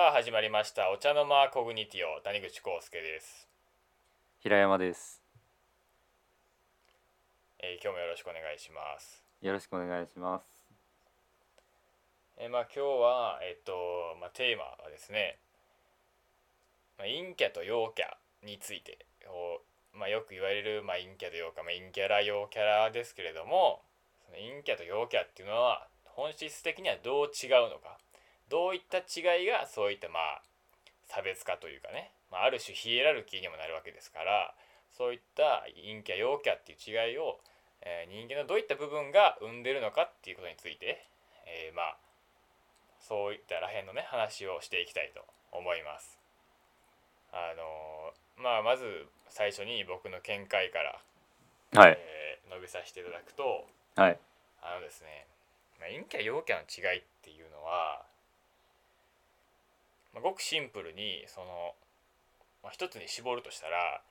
さあ始まりましたお茶の間コグニティオ谷口康介です、平山です。えー今日もよろしくお願いしますよろしくお願いします。えーまあ今日はえっとまあテーマはですね、まあ、陰キャと陽キャについてをまあよく言われるまあ陰キャと陽キャ、まあ、陰キャラ陽キャラですけれどもその陰キャと陽キャっていうのは本質的にはどう違うのかどういった違いがそういったまあ差別化というかね、まあ、ある種ヒエラルキーにもなるわけですからそういった陰キャ陽キャっていう違いを、えー人間のどういった部分が生んでるのかっていうことについて、えーまあそういったらへんのね話をしていきたいと思います。あのーまあまず最初に僕の見解から、はい。えー述べさせていただくとはい。あのですね、まあ、陰キャ陽キャの違いっていうのは、まあ、ごくシンプルにその、まあ、一つに絞るとしたら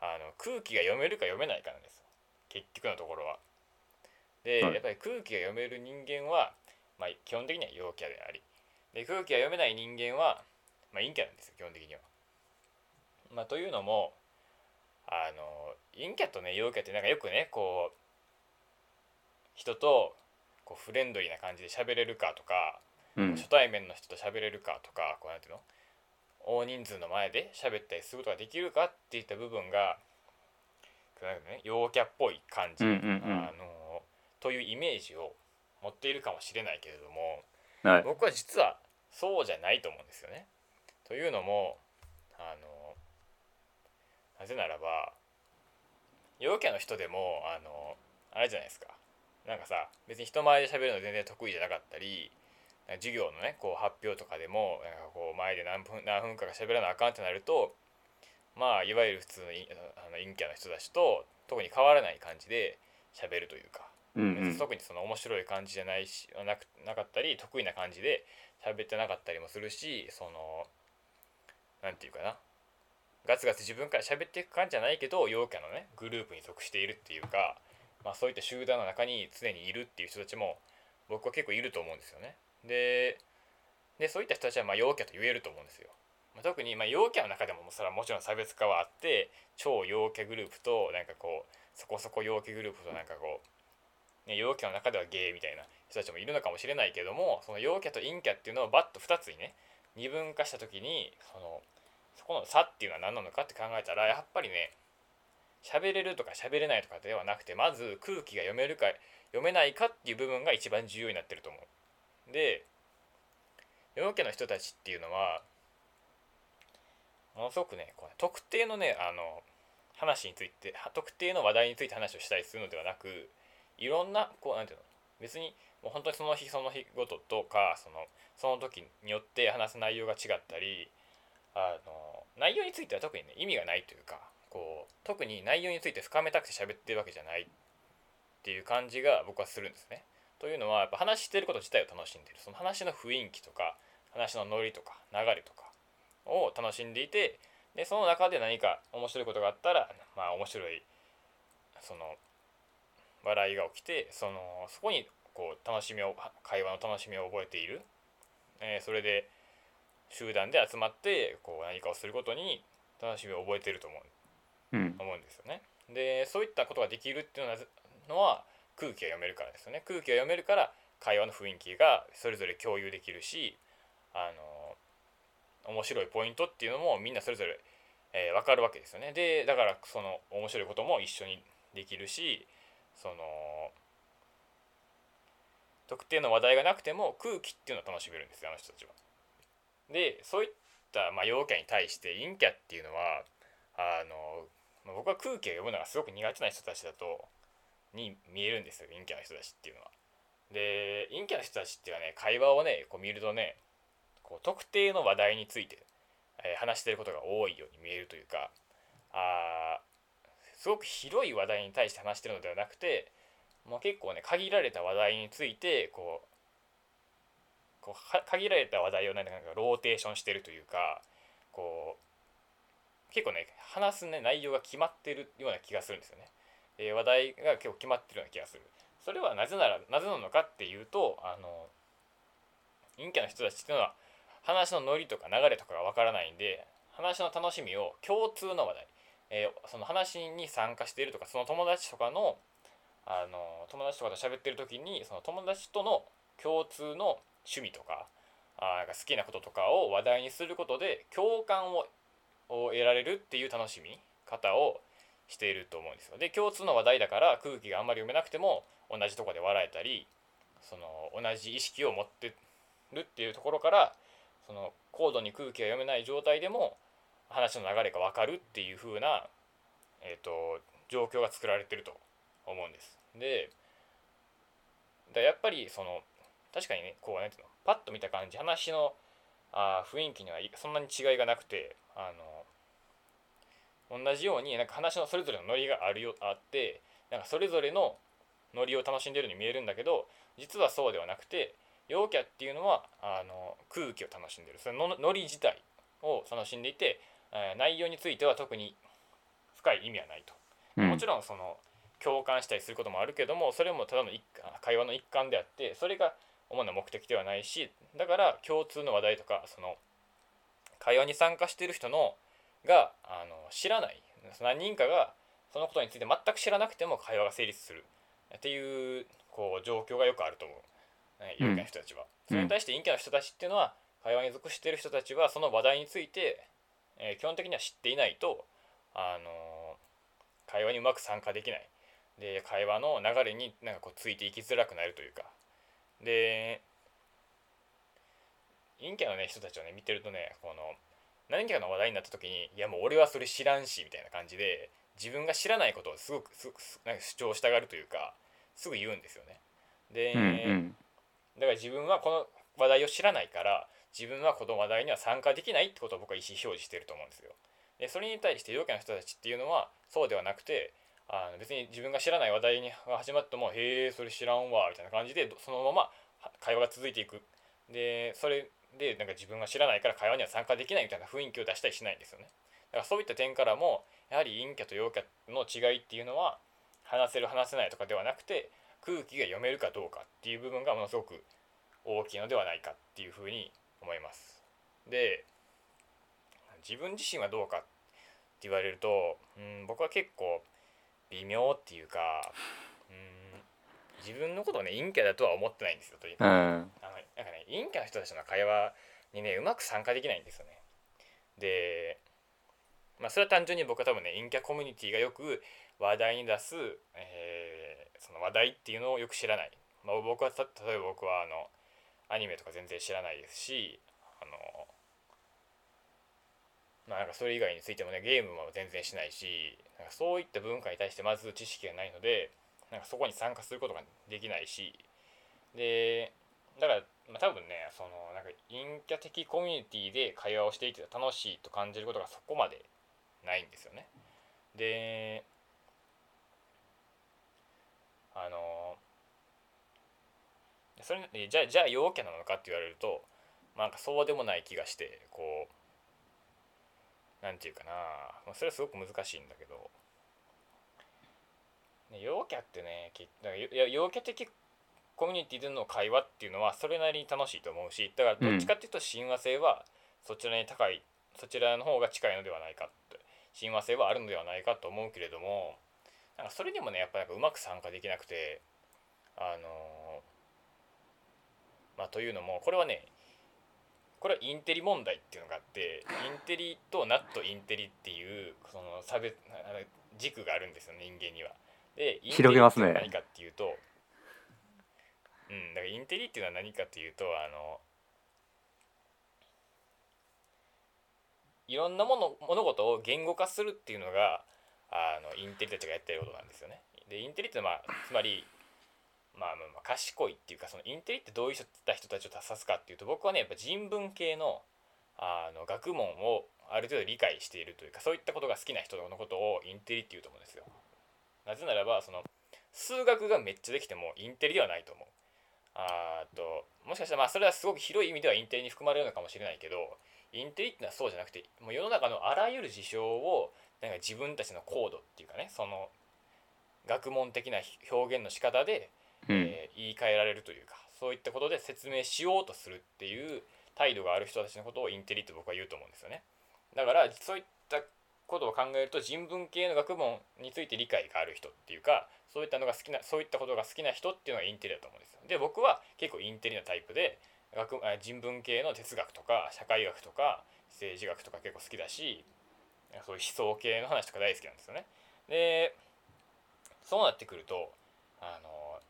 あの空気が読めるか読めないかなんです結局のところは。で、はいやっぱり空気が読める人間は、まあ、基本的には陽キャでありで空気が読めない人間は、まあ、陰キャなんですよ基本的には。まあ、というのもあの陰キャとね陽キャってなんかよくねこう人とこうフレンドリーな感じで喋れるかとか、うん。初対面の人と喋れるかとかこうなんていうの？大人数の前で喋ったりすることができるかっていった部分がなんかね陽キャっぽい感じ、うんうんうんあのというイメージを持っているかもしれないけれどもはい。僕は実はそうじゃないと思うんですよね。というのもあのなぜならば陽キャの人でもあのあれじゃないですかなんかさ別に人前で喋るの全然得意じゃなかったり授業のねこう発表とかでもなんかこう前で何分何分かが喋らなあかんってなるとまあいわゆる普通のいあの陰キャの人たちと特に変わらない感じで喋るというかうんうん。特にその面白い感じじゃないしなくなかったり得意な感じで喋ってなかったりもするしそのなんていうかなガツガツ自分から喋っていく感じじゃないけど陽キャのねグループに属しているっていうか、まあ、そういった集団の中に常にいるっていう人たちも僕は結構いると思うんですよね。ででそういった人たちはまあ陽キャと言えると思うんですよ。まあ、特にまあ陽キャの中でもそれはもちろん差別化はあって超陽キャグループとなんかこうそこそこ陽キャグループとなんかこうね、陽キャの中ではゲイみたいな人たちもいるのかもしれないけどもその陽キャと陰キャっていうのをバッと2つにね二分化した時にそのそこの差っていうのは何なのかって考えたらやっぱりね喋れるとか喋れないとかではなくてまず空気が読めるか読めないかっていう部分が一番重要になってると思う。で陽キャの人たちっていうのはものすごくねこう特定のねあの話について特定の話題について話をしたりするのではなくいろんなこうなんていうの別にもう本当にその日その日ごととかそのその時によって話す内容が違ったりあの内容については特にね意味がないというかこう特に内容について深めたくて喋ってるわけじゃないっていう感じが僕はするんですね。というのはやっぱ話してること自体を楽しんでるその話の雰囲気とか話のノリとか流れとかを楽しんでいてでその中で何か面白いことがあったらまあ面白いその笑いが起きてそのそこにこう楽しみを会話の楽しみを覚えている、えーそれで集団で集まってこう何かをすることに楽しみを覚えていると思ううん。思うんですよね。でそういったことができるっていうのは空気が読めるからですよね。空気が読めるから会話の雰囲気がそれぞれ共有できるしあの面白いポイントっていうのもみんなそれぞれ、えー分かるわけですよね。でだからその面白いことも一緒にできるしその特定の話題がなくても空気っていうのを楽しめるんですよあの人たちは。でそういった、まあ、陽キャに対して陰キャっていうのはあの、僕は空気を読むのがすごく苦手な人たちだとに見えるんですよ陰キャの人たちっていうのは。で陰キャの人たちっていうのはね会話をねこう見るとねこう特定の話題について、えー話してることが多いように見えるというかあすごく広い話題に対して話してるのではなくてもう結構ね限られた話題についてこうこう限られた話題をなんかローテーションしてるというかこう結構ね話すね内容が決まってるような気がするんですよね。え話題が結構決まってるような気がする。それはなぜならなぜなのかっていうとあの陰キャの人たちっていうのは話のノリとか流れとかがわからないんで話の楽しみを共通の話題、えー、その話に参加しているとかその友達とかのあの友達とかと喋ってる時にその友達との共通の趣味とかあ好きなこととかを話題にすることで共感をを得られるっていう楽しみ方をしていると思うんですよ。で共通の話題だから空気があんまり読めなくても同じとこで笑えたりその同じ意識を持ってるっていうところからその高度に空気が読めない状態でも話の流れが分かるっていう風な、えーと、状況が作られてると思うんです。でだやっぱりその確かにねこう何ていうのパッと見た感じ話のあ雰囲気にはそんなに違いがなくてあの同じようになんか話のそれぞれのノリがあるよあってなんかそれぞれのノリを楽しんでるように見えるんだけど実はそうではなくて陽キャっていうのはあの空気を楽しんでる。そのノリ自体を楽しんでいて、えー、内容については特に深い意味はないと、うん、もちろんその共感したりすることもあるけどもそれもただの一会話の一環であってそれが主な目的ではないしだから共通の話題とかその会話に参加している人のがあの知らない。何人かがそのことについて全く知らなくても会話が成立する。っていうこう状況がよくあると思う。陽キャの人たちは、それに対して陰キャの人たちっていうのは会話に属している人たちはその話題について、えー、基本的には知っていないと、あのー、会話にうまく参加できない。で会話の流れになんかこうついていきづらくなるというか。で陰キャの、ね、人たちをね見てるとねこの何かの話題になった時にいやもう俺はそれ知らんしみたいな感じで自分が知らないことをすごくすなんか主張したがるというかすぐ言うんですよね。で、うんうんだから自分はこの話題を知らないから自分はこの話題には参加できないってことを僕は意思表示してると思うんですよ。でそれに対して陽キャの人たちっていうのはそうではなくてあの別に自分が知らない話題に始まっても「へえそれ知らんわ」みたいな感じでそのまま会話が続いていく。でそれでなんか自分が知らないから会話には参加できないみたいな雰囲気を出したりしないんですよね。だからそういった点からもやはり陰キャと陽キャの違いっていうのは話せる話せないとかではなくて空気が読めるかどうかっていう部分がものすごく大きいのではないかっていうふうに思います。で自分自身はどうかって言われると、うん、僕は結構微妙っていうか、うん、自分のことをね陰キャだとは思ってないんですよというか、うん、なんかね陰キャの人たちの会話にねうまく参加できないんですよね。でまあそれは単純に僕は多分ね陰キャコミュニティがよく話題に出す、えー、その話題っていうのをよく知らない。まあ、僕は例えば僕はあのアニメとか全然知らないですしあのまあなんかそれ以外についてもねゲームも全然しないしなんかそういった文化に対してまず知識がないのでなんかそこに参加することができないしでだから、まあ、多分ねそのなんか陰キャ的コミュニティで会話をしていて楽しいと感じることがそこまでないんですよね。であのそれじゃあじゃあ陽キャなのかって言われると、まあ、なんかそうでもない気がしてこうなんていうかな、まあ、それはすごく難しいんだけど、ね、陽キャってね陽キャ的コミュニティでの会話っていうのはそれなりに楽しいと思うしだからどっちかっていうと親和性はそちらに高い、そちらの方が近いのではないかって親和性はあるのではないかと思うけれどもなんかそれにもねやっぱりうまく参加できなくてあのまあというのもこれはねこれはインテリ問題っていうのがあってインテリとナットインテリっていうその差別軸があるんですよ人間には。で広げますね。何かっていうと、うん、だからインテリっていうのは何かっていうとあのいろんなもの物事を言語化するっていうのがあのインテリたちがやってることなんですよね。でインテリってまあつまり、まあ、まあ賢いっていうかそのインテリってどういう人た人たちを指すかっていうと僕はねやっぱ人文系のあの学問をある程度理解しているというかそういったことが好きな人のことをインテリっていうと思うんですよ。なぜならばその数学がめっちゃできてもインテリではないと思う。あともしかしたらまあそれはすごく広い意味ではインテリに含まれるのかもしれないけどインテリってのはそうじゃなくてもう世の中のあらゆる事象をなんか自分たちのコードっていうかねその学問的な表現の仕方で、うん、えー、言い換えられるというかそういったことで説明しようとするっていう態度がある人たちのことをインテリって僕は言うと思うんですよね。だからそういったことを考えると人文系の学問について理解がある人っていうかそういったのが好きなそういったことが好きな人っていうのがインテリだと思うんですよ。で僕は結構インテリなタイプで学人文系の哲学とか社会学とか政治学とか結構好きだしそういう思想系の話とか大好きなんですよね。でそうなってくるとあの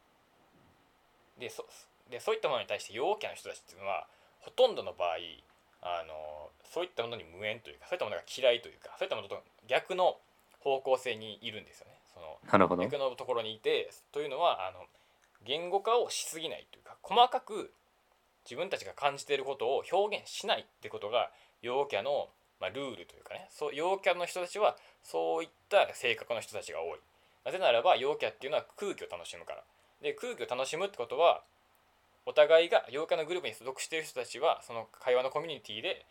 でそでそういったものに対して陽キャの人たちっていうのはほとんどの場合あのそういったものに無縁というかそういったものが嫌いというかそういったものと逆の方向性にいるんですよね。そのなるほど逆のところにいてというのはあの言語化をしすぎないというか細かく自分たちが感じていることを表現しないってことが陽キャの、まあ、ルールというかねそう陽キャの人たちはそういった性格の人たちが多い。なぜならば陽キャっていうのは空気を楽しむから。で空気を楽しむってことはお互いが陽キャのグループに所属している人たちはその会話のコミュニティで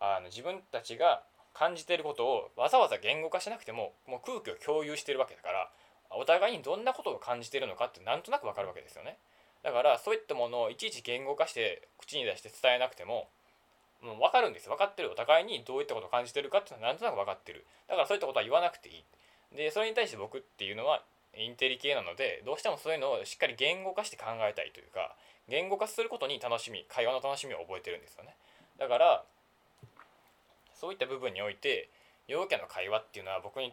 あの自分たちが感じていることをわざわざ言語化しなくてももう空気を共有しているわけだからお互いにどんなことを感じているのかってなんとなくわかるわけですよね。だからそういったものをいちいち言語化して口に出して伝えなくてももう分かるんです分かってる。お互いにどういったことを感じてるかっていうのはなんとなく分かってる。だからそういったことは言わなくていい。でそれに対して僕っていうのはインテリ系なのでどうしてもそういうのをしっかり言語化して考えたいというか言語化することに楽しみ会話の楽しみを覚えてるんですよね。だからそういった部分において陽キャの会話っていうのは僕に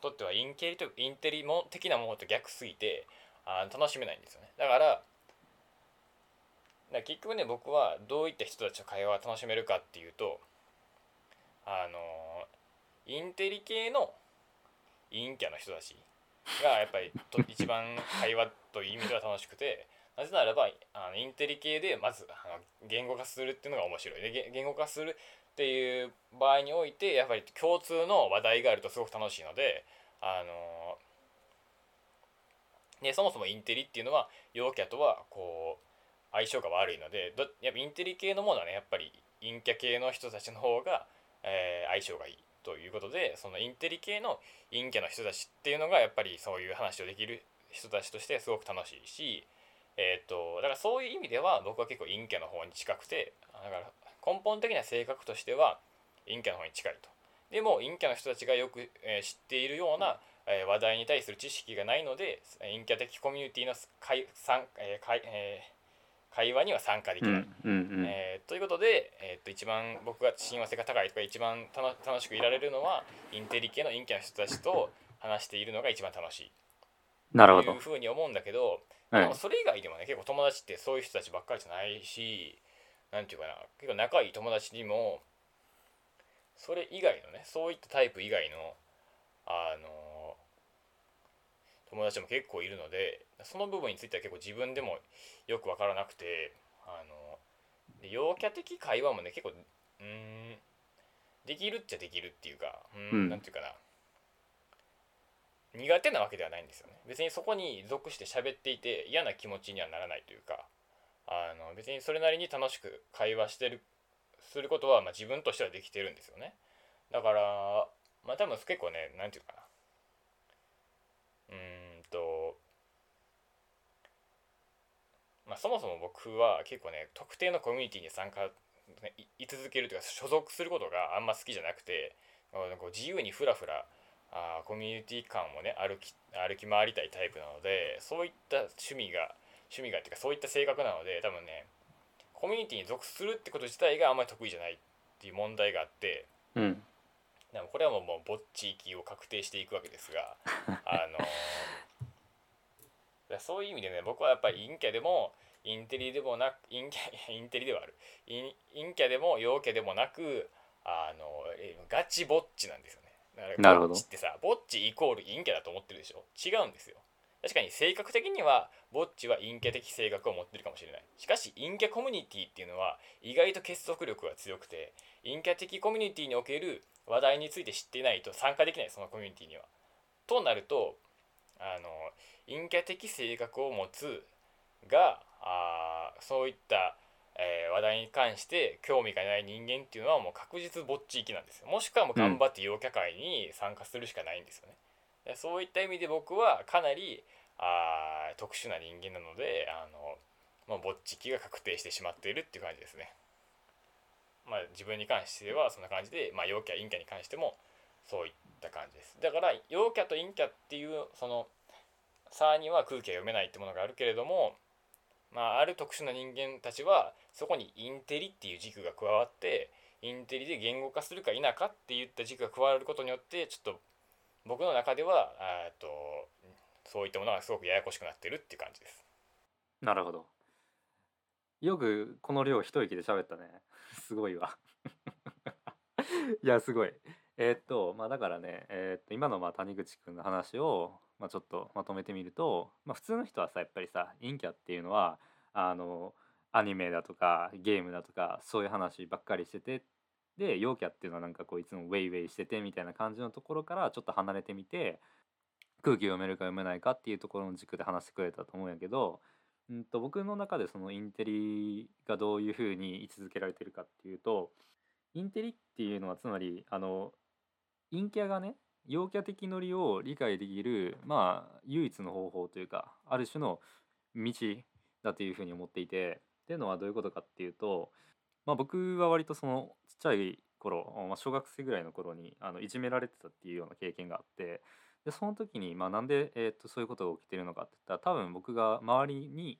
とってはインケリとインテリも的なものと逆すぎてあ楽しめないんですよね。だからだから結局ね僕はどういった人たちの会話を楽しめるかっていうとあのインテリ系の陰キャの人たちがやっぱりと一番会話という意味では楽しくて なぜならばあのインテリ系でまずあの言語化するっていうのが面白い。で言語化するっていう場合においてやっぱり共通の話題があるとすごく楽しいのであのでそもそもインテリっていうのは陽キャとはこう相性が悪いのでどやっぱインテリ系のものはねやっぱり陰キャ系の人たちの方が、えー、相性がいい。ということでそのインテリ系の陰キャの人たちっていうのがやっぱりそういう話をできる人たちとしてすごく楽しいし、えー、っとだからそういう意味では僕は結構陰キャの方に近くてだから根本的な性格としては陰キャの方に近いと。でも陰キャの人たちがよく、え、知っているような、え、話題に対する知識がないので陰キャ的コミュニティの会参、えーえー会話には参加できない。うんうんうん。えーということで、えー、と一番僕が親和性が高いとか一番楽しくいられるのはインテリ系の陰キャの人たちと話しているのが一番楽しい。なるほど。というふうに思うんだけど、はい。でもそれ以外でもね結構友達ってそういう人たちばっかりじゃないしなんていうかな結構仲いい友達にもそれ以外のねそういったタイプ以外のあの友達も結構いるのでその部分については結構自分でもよく分からなくてあので陽キャ的会話もね結構うーんできるっちゃできるっていうかうーん、ていうかな。苦手なわけではないんですよね。別にそこに属して喋っていて嫌な気持ちにはならないというかあの別にそれなりに楽しく会話してるすることは、まあ、自分としてはできてるんですよね。だからまあ多分結構ねなんていうかな。うーんとまあそもそも僕は結構ね特定のコミュニティに参加ねい居続けるというか所属することがあんま好きじゃなくて自由にフラフラあーコミュニティ感をね歩き歩き回りたいタイプなのでそういった趣味が趣味がっていうかそういった性格なので多分ねコミュニティに属するってこと自体があんまり得意じゃないっていう問題があってうん。でもこれはもうもうぼっち行きを確定していくわけですが あのだそういう意味でね僕はやっぱり陰キャでもインテリでもなく陰キャ インテリではある。陰陰キャでも陽キャでもなくあのえガチぼっちなんですよね。なるほど。ぼっちってさぼっちイコール陰キャだと思ってるでしょ？違うんですよ。確かに性格的にはぼっちは陰キャ的性格を持ってるかもしれない。しかし陰キャコミュニティっていうのは意外と結束力が強くて陰キャ的コミュニティにおける話題について知っていないと参加できないそのコミュニティには。となるとあの陰キャ的性格を持つがあーそういった、えー話題に関して興味がない人間っていうのはもう確実ぼっち行きなんですよもしくはもう頑張って陽キャ会に参加するしかないんですよね。でそういった意味で僕はかなりあー特殊な人間なのであの、まあ、ぼっちきが確定してしまっているっていう感じですね。まあ、自分に関してはそんな感じで、まあ、陽キャ陰キャに関してもそういった感じですだから陽キャと陰キャっていうその差には空気が読めないってものがあるけれども、まあ、ある特殊な人間たちはそこにインテリっていう軸が加わってインテリで言語化するか否かっていった軸が加わることによってちょっと僕の中ではとそういったものがすごくややこしくなってるっていう感じです。なるほど。よくこの量一息で喋ったね。すごいわ。いや、すごい。えーっと、まあだからね、えーっと、今のまあ谷口くんの話を、まあ、ちょっとまとめてみると、まあ普通の人はさ、やっぱりさ、陰キャっていうのは、あの、アニメだとかゲームだとかそういう話ばっかりしててで陽キャっていうのはなんかこういつもウェイウェイしててみたいな感じのところからちょっと離れてみて空気読めるか読めないかっていうところの軸で話してくれたと思うんやけどうんと僕の中でそのインテリがどういうふうに位置づけられてるかっていうとインテリっていうのはつまりあの陰キャがね陽キャ的ノリを理解できるまあ唯一の方法というかある種の道だというふうに思っていてっていうのはどういうことかっていうと、まあ、僕は割とそのちっちゃい頃、まあ、小学生ぐらいの頃にあのいじめられてたっていうような経験があってでその時に、まあ、なんで、えー、とそういうことが起きてるのかって言ったら多分僕が周りに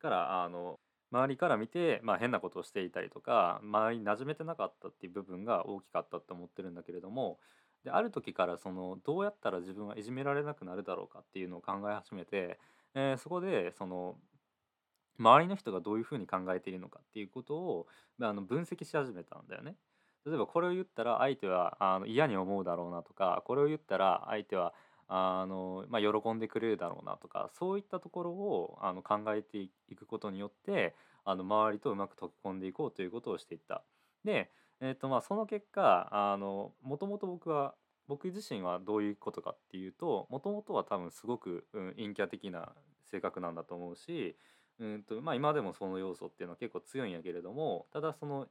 からあの周りから見て、まあ、変なことをしていたりとか周りに馴染めてなかったっていう部分が大きかったって思ってるんだけれどもである時からそのどうやったら自分はいじめられなくなるだろうかっていうのを考え始めて、えー、そこでその周りの人がどういうふうに考えているのかっていうことをあの分析し始めたんだよね。例えばこれを言ったら相手はあの嫌に思うだろうなとかこれを言ったら相手はあの、まあ、喜んでくれるだろうなとかそういったところをあの考えていくことによってあの周りとうまく溶け込んでいこうということをしていった。で、えーとまあ、その結果もともと僕は僕自身はどういうことかっていうともともとは多分すごく、うん、陰キャ的な性格なんだと思うしうんとまあ、今でもその要素っていうのは結構強いんやけれどもただその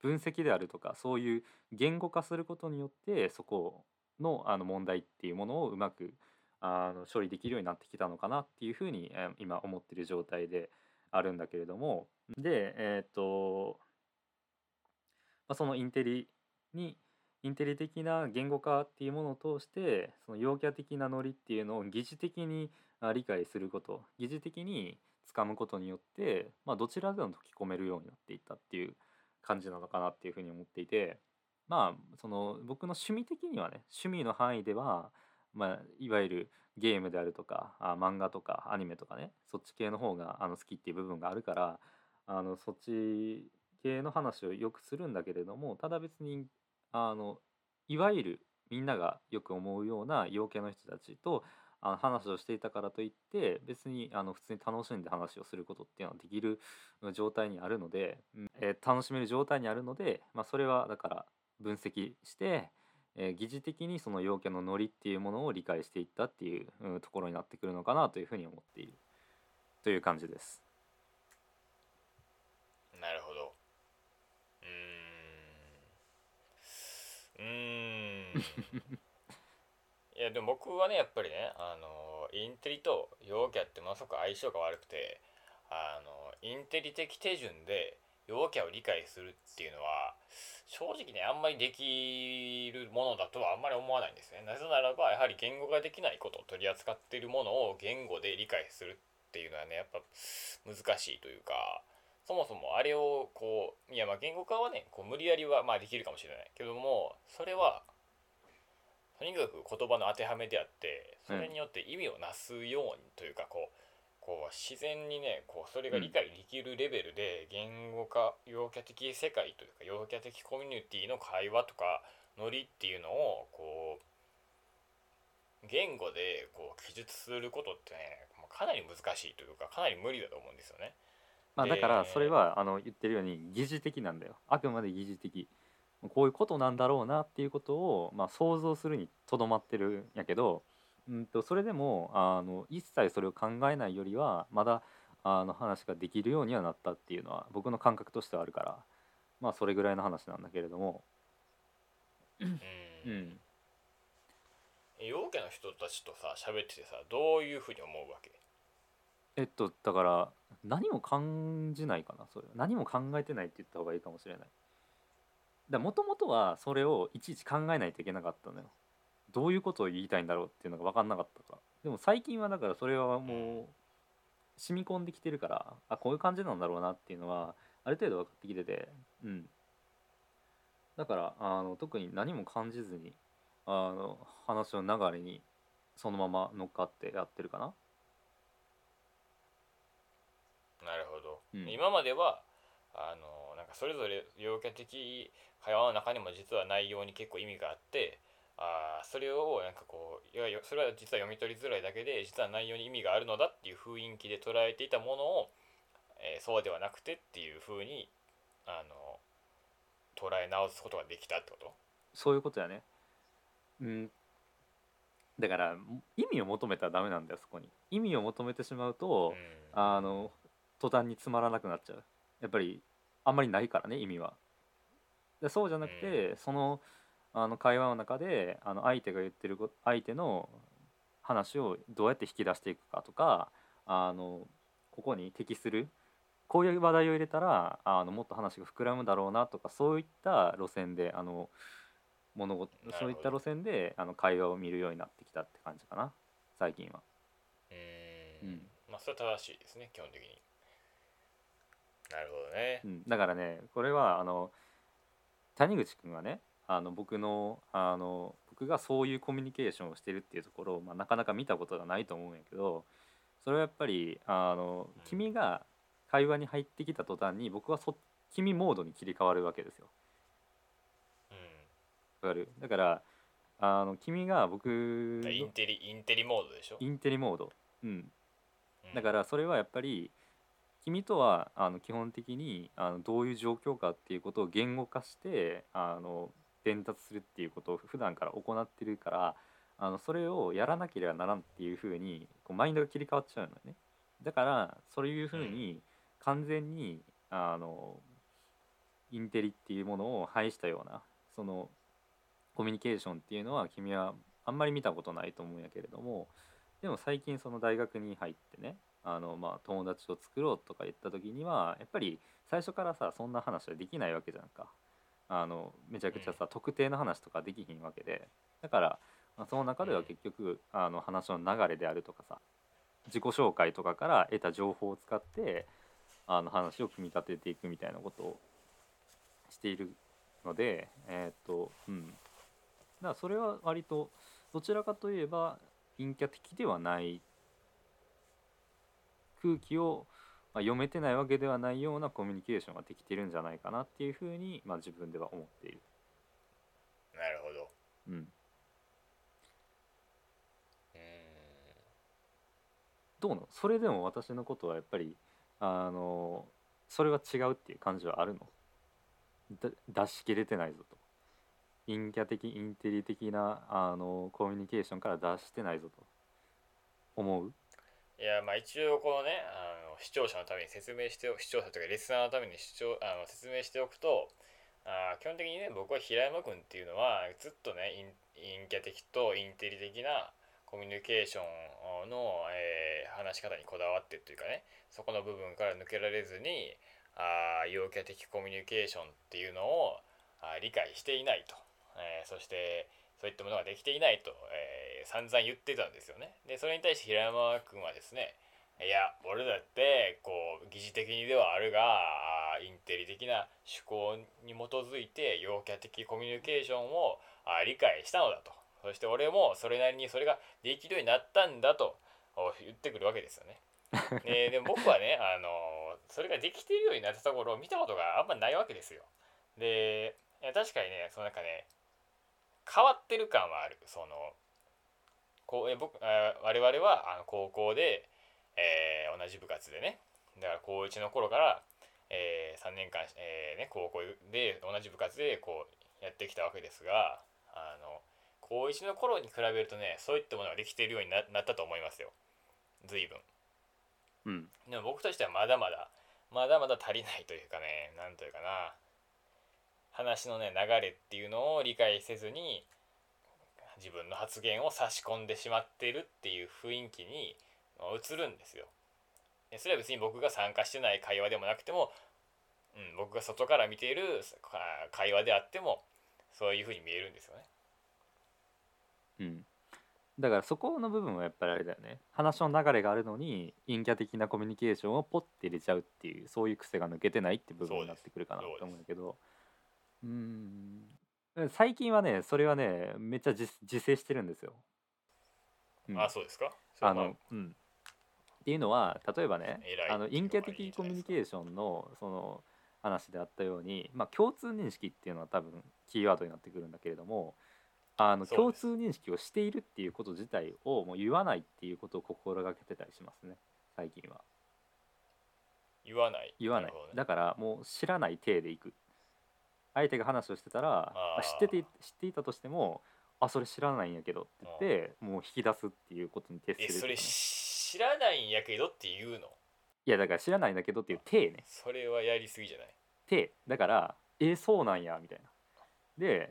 分析であるとかそういう言語化することによってそこのあの問題っていうものをうまくあの処理できるようになってきたのかなっていうふうに、え今思ってる状態であるんだけれども。でえっ、ー、と、まあ、そのインテリにインテリ的な言語化っていうものを通してその陽キャ的なノリっていうのを疑似的に理解すること疑似的に掴むことによって、まあ、どちらでも解き込めるようになっていったっていう感じなのかなっていうふうに思っていてまあその僕の趣味的にはね趣味の範囲では、まあ、いわゆるゲームであるとかあ漫画とかアニメとかねそっち系の方があの好きっていう部分があるからあのそっち系の話をよくするんだけれどもただ別にあのいわゆるみんながよく思うような陽キャの人たちとあの話をしていたからといって別にあの普通に楽しんで話をすることっていうのはできる状態にあるので、えー、楽しめる状態にあるので、まあ、それはだから分析して、え、疑似的にその陽キャのノリっていうものを理解していったっていう、ところになってくるのかなというふうに思っているという感じです。なるほど。うーん。いやでも僕はねやっぱりねあのインテリと陽キャってものすごく相性が悪くてあのインテリ的手順で陽キャを理解するっていうのは正直ねあんまりできるものだとはあんまり思わないんですねなぜならばやはり言語ができないことを取り扱っているものを言語で理解するっていうのはねやっぱ難しいというかそもそもあれをこういやまあ言語化はねこう無理やりはまあできるかもしれないけどもそれはとにかく言葉の当てはめであってそれによって意味をなすようにというかこうこう自然にねこうそれが理解できるレベルで言語化陽キャ的世界というか陽キャ的コミュニティの会話とかノリっていうのをこう言語でこう記述することってねかなり難しいというかかなり無理だと思うんですよね。まあ、だからそれはあの言ってるように疑似的なんだよ。あくまで疑似的。こういうことなんだろうなっていうことを、まあ、想像するにとどまってるんやけど、うんと、それでもあの一切それを考えないよりはまだあの話ができるようにはなったっていうのは僕の感覚としてはあるからまあそれぐらいの話なんだけれども。うん、うん。陽キャの人たちとさ喋っててさどういうふうに思うわけ？えっとだから何も感じないかなそれ。何も考えてないって言った方がいいかもしれない。だもともとはそれをいちいち考えないといけなかったのよ。どういうことを言いたいんだろうっていうのが分かんなかったから。でも最近はだからそれはもう染み込んできてるからあこういう感じなんだろうなっていうのはある程度分かってきててうん。だからあの特に何も感じずにあの話の流れにそのまま乗っかってやってるかな。なるほど、うん。今まではあのなんかそれぞれ陽キャ的会話の中にも実は内容に結構意味があってあーそれをなんかこういやそれは実は読み取りづらいだけで実は内容に意味があるのだっていう雰囲気で捉えていたものを、えーそうではなくてっていう風にあの捉え直すことができたってこと？そういうことやね。うん。だから意味を求めたらダメなんだよそこに。意味を求めてしまうと、うん。あの途端につまらなくなっちゃう。やっぱりあんまりないからね意味は。でそうじゃなくて、そのあの会話の中であの相手が言ってるこ相手の話をどうやって引き出していくかとかあのここに適するこういう話題を入れたらあのもっと話が膨らむだろうなとかそういった路線であの物事そういった路線であの会話を見るようになってきたって感じかな最近は。うん。まあそれは正しいですね基本的になるほどね。うん、だからねこれはあの谷口くんはねあの僕のあの僕がそういうコミュニケーションをしてるっていうところを、まあ、なかなか見たことがないと思うんやけどそれはやっぱりあのうん。君が会話に入ってきた途端に僕はそ君モードに切り替わるわけですよ。うん。わかる？だからあの君が僕のインテリインテリモードでしょ、インテリモード、うん、うん。だからそれはやっぱり君とはあの基本的にあのどういう状況かっていうことを言語化してあの伝達するっていうことを普段から行ってるからあのそれをやらなければならんっていうふうにこうマインドが切り替わっちゃうのよね。だからそういうふうに完全にあのインテリっていうものを排したようなそのコミュニケーションっていうのは君はあんまり見たことないと思うんやけれどもでも最近その大学に入ってねあのまあ友達を作ろうとか言った時にはやっぱり最初からさそんな話はできないわけじゃんか。あのめちゃくちゃさ、特定の話とかできひんわけで。だから、まあ、その中では結局、あの話の流れであるとかさ自己紹介とかから得た情報を使ってあの話を組み立てていくみたいなことをしているのでえーっとうん。だからそれは割とどちらかといえば陰キャ的ではない空気を、まあ、読めてないわけではないようなコミュニケーションができてるんじゃないかなっていうふうに、まあ、自分では思っている。なるほど。うん、どうなの？それでも私のことはやっぱりあのそれは違うっていう感じはあるの？だ出し切れてないぞと。陰キャ的インテリ的なあのコミュニケーションから出してないぞと。思う？いやまあ一応このねあの視聴者のために説明しておく視聴者というかリスナーのために視聴あの説明しておくとあ基本的にね僕は平山君っていうのはずっとね陰キャ的とインテリ的なコミュニケーションの、えー話し方にこだわってというかねそこの部分から抜けられずにあ陽キャ的コミュニケーションっていうのをあ理解していないと、えーそしてそういったものができていないと、えー散々言ってたんですよね。でそれに対して平山君はですねいや俺だってこう疑似的にではあるがインテリ的な趣向に基づいて陽キャ的コミュニケーションを理解したのだとそして俺もそれなりにそれができるようになったんだとお言ってくるわけですよね。ででも僕はね、あのそれができているようになったところを見たことがあんまないわけですよ。で確かにねそのなんかね変わってる感はある。そのこうえ僕あ我々はあの高校で、えー同じ部活でね。だから高1の頃から、え3年間、えーね、高校で同じ部活でこうやってきたわけですがあの高1の頃に比べるとねそういったものができているようにななったと思いますよ。随分。うん。でも僕としてはまだまだまだまだ足りないというかねなんというかな話のね流れっていうのを理解せずに自分の発言を差し込んでしまっているっていう雰囲気に映るんですよ。それは別に僕が参加してない会話でもなくてもうん、僕が外から見ている会話であってもそういうふうに見えるんですよね。うんだからそこの部分はやっぱりあれだよね話の流れがあるのに陰キャ的なコミュニケーションをポッて入れちゃうっていうそういう癖が抜けてないって部分になってくるかなと思うんだけどうーん。最近はねそれはねめっちゃ自自制してるんですよ。うん。あそうですか？あの、うん。っていうのは例えばねあの陰キャ的コミュニケーションのその話であったように、まあ、共通認識っていうのは多分キーワードになってくるんだけれどもあの共通認識をしているっていうこと自体をもう言わないっていうことを心がけてたりしますね最近は。言わない。言わない。ね。だからもう知らない体でいく相手が話をしてたら知ってて知っていたとしてもあそれ知らないんやけどって言ってもう引き出すっていうことに徹するえそれ知らないんやけどって言うの？いやだから知らないんだけどっていう体ね。それはやりすぎじゃない？てだからえそうなんやみたいな。で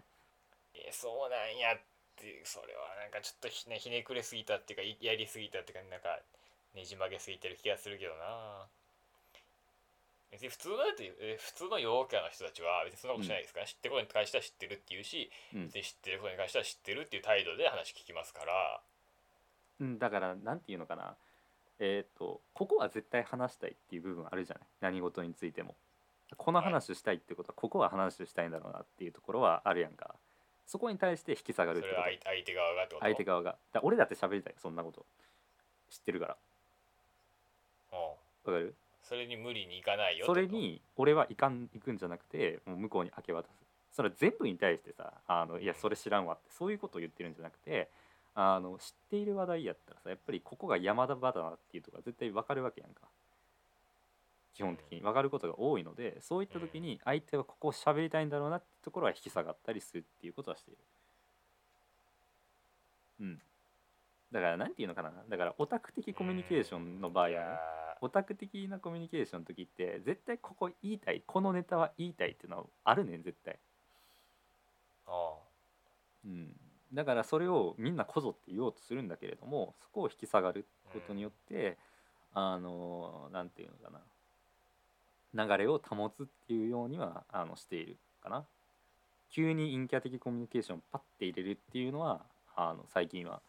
えそうなんやってそれはなんかちょっとひねひねくれすぎたっていうかいやりすぎたっていうかなんかねじ曲げすぎてる気がするけどな別に普通のだってえ普通の陽キャの人たちは別にそんなことしないですか？ら、知ってることに関しては知ってるっていうし、うん。別に知ってることに関しては知ってるっていう態度で話聞きますから。うんだからなんていうのかな。えっ、とここは絶対話したいっていう部分あるじゃない？何事についても。この話をしたいってことはここは話をしたいんだろうなっていうところはあるやんか。そこに対して引き下がるってこと。相相手側がってこと？相手側が。だ俺だって喋りたい。よそんなこと。知ってるから。うん。わかる？それに無理にいかないよそれに俺は行かん行くんじゃなくてもう向こうに明け渡す。それは全部に対してさあのいやそれ知らんわってそういうことを言ってるんじゃなくてあの知っている話題やったらさやっぱりここが山田場だなっていうとこが絶対分かるわけやんか。基本的に。分かることが多いのでそういった時に相手はここを喋りたいんだろうなってところは引き下がったりするっていうことはしている。うんだからなんていうのかな。だからオタク的コミュニケーションの場合はねオタク的なコミュニケーションの時って絶対ここ言いたいこのネタは言いたいっていうのはあるねん絶対、ーあ。うん、だからそれをみんなこぞって言おうとするんだけれどもそこを引き下がることによって、あのなんていうのかな。流れを保つっていうようにはあのしているかな。急に陰キャ的コミュニケーションをパッて入れるっていうのはあの最近はあ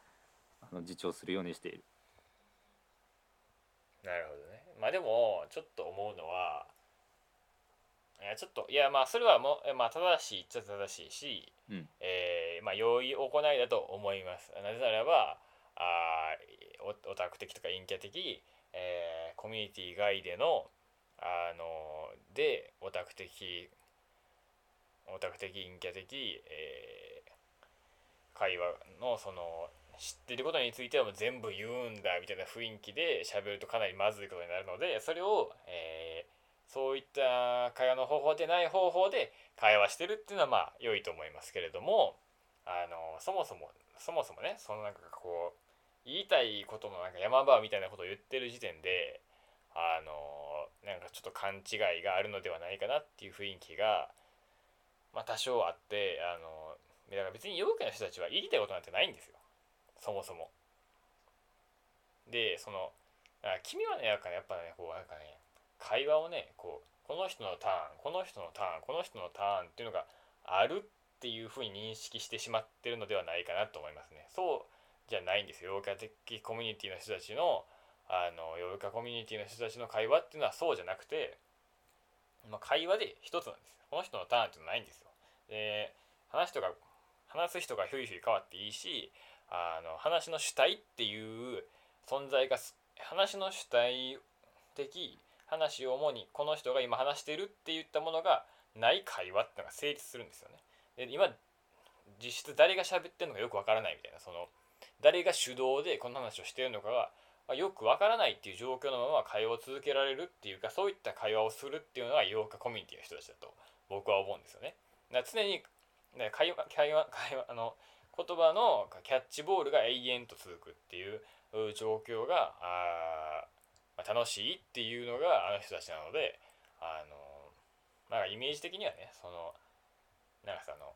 の自重するようにしている。なるほどね。まあでもちょっと思うのはいやちょっといやまあそれはもうえまあ正しいっちゃ正しいし、うん。えーまあ良い行いだと思います。なぜならばあオタク的とか陰キャ的、えーコミュニティ外でのあのでオタク的オタク的陰キャ的、えー会話のその知ってることについてはもう全部言うんだみたいな雰囲気で喋るとかなりまずいことになるのでそれを、えーそういった会話の方法でない方法で会話してるっていうのはまあ良いと思いますけれどもあのそもそもそもそもねそのなんかこう言いたいことのなんか山場みたいなことを言ってる時点であのなんかちょっと勘違いがあるのではないかなっていう雰囲気がまあ多少あってあのだから別に陽キャの人たちは言いたいことなんてないんですよ。そもそも。でそのあ君はねやっぱねやっぱねこうなんかね会話をねこうこの人のターンこの人のターンこの人のターンっていうのがあるっていうふうに認識してしまってるのではないかなと思いますね。そうじゃないんですよ陽キャ的コミュニティの人たちのあの陽キャコミュニティの人たちの会話っていうのはそうじゃなくて、まあ、会話で一つなんですこの人のターンっていうのはないんですよ。で話す人が話す人がひょいひょい変わっていいしあの話の主体っていう存在が話の主体的話を主にこの人が今話してるって言ったものがない会話ってのが成立するんですよね。で今実質誰が喋ってるのかよくわからないみたいなその誰が主導でこの話をしてるのかが、よくわからないっていう状況のまま会話を続けられるっていうかそういった会話をするっていうのが陽キャコミュニティの人たちだと僕は思うんですよね。だから常に会話会話会話あの言葉のキャッチボールが永遠と続くっていう状況があ、まあ、楽しいっていうのがあの人たちなのであのなんかイメージ的にはねそのなんかさあの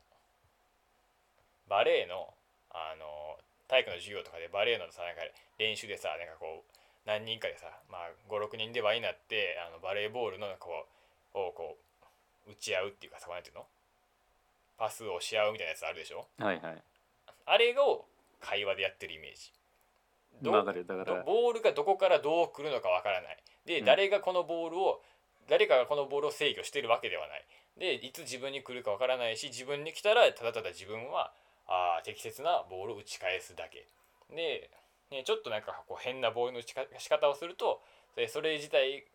バレエのあの体育の授業とかでバレエのさなんか練習でさなんかこう何人かでさ、まあ、56人で輪になってあのバレーボールのこうをこう打ち合うっていうかさなんていうの？パスをし合うみたいなやつあるでしょ？はいはい。あれを会話でやってるイメージ。どわかるだからどボールがどこからどう来るのかわからない。で、うん。誰がこのボールを誰かがこのボールを制御してるわけではない。でいつ自分に来るかわからないし自分に来たらただただ自分はあー適切なボールを打ち返すだけ。で、ね、ちょっとなんかこう変なボールの打ちか仕方をするとでそれ自体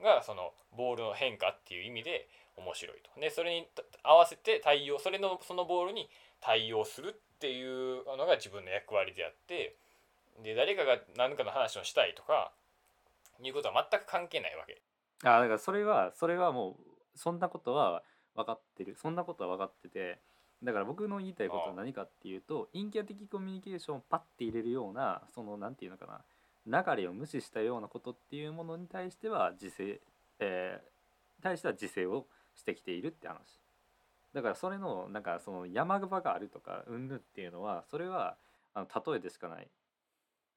がそのボールの変化っていう意味で面白いと。でそれに合わせて対応それのそのボールに対応するっていうのが自分の役割であってで誰かが何かの話をしたいとかいうことは全く関係ないわけ。あだからそれはそれはもうそんなことは分かってる。そんなことは分かっててだから僕の言いたいことは何かっていうと陰キャ的コミュニケーションをパッて入れるようなそのなんていうのかな流れを無視したようなことっていうものに対しては自制、えー対しては自制をしてきているって話だからそれのなんかその山場があるとかうんぬっていうのはそれはあの例えでしかない。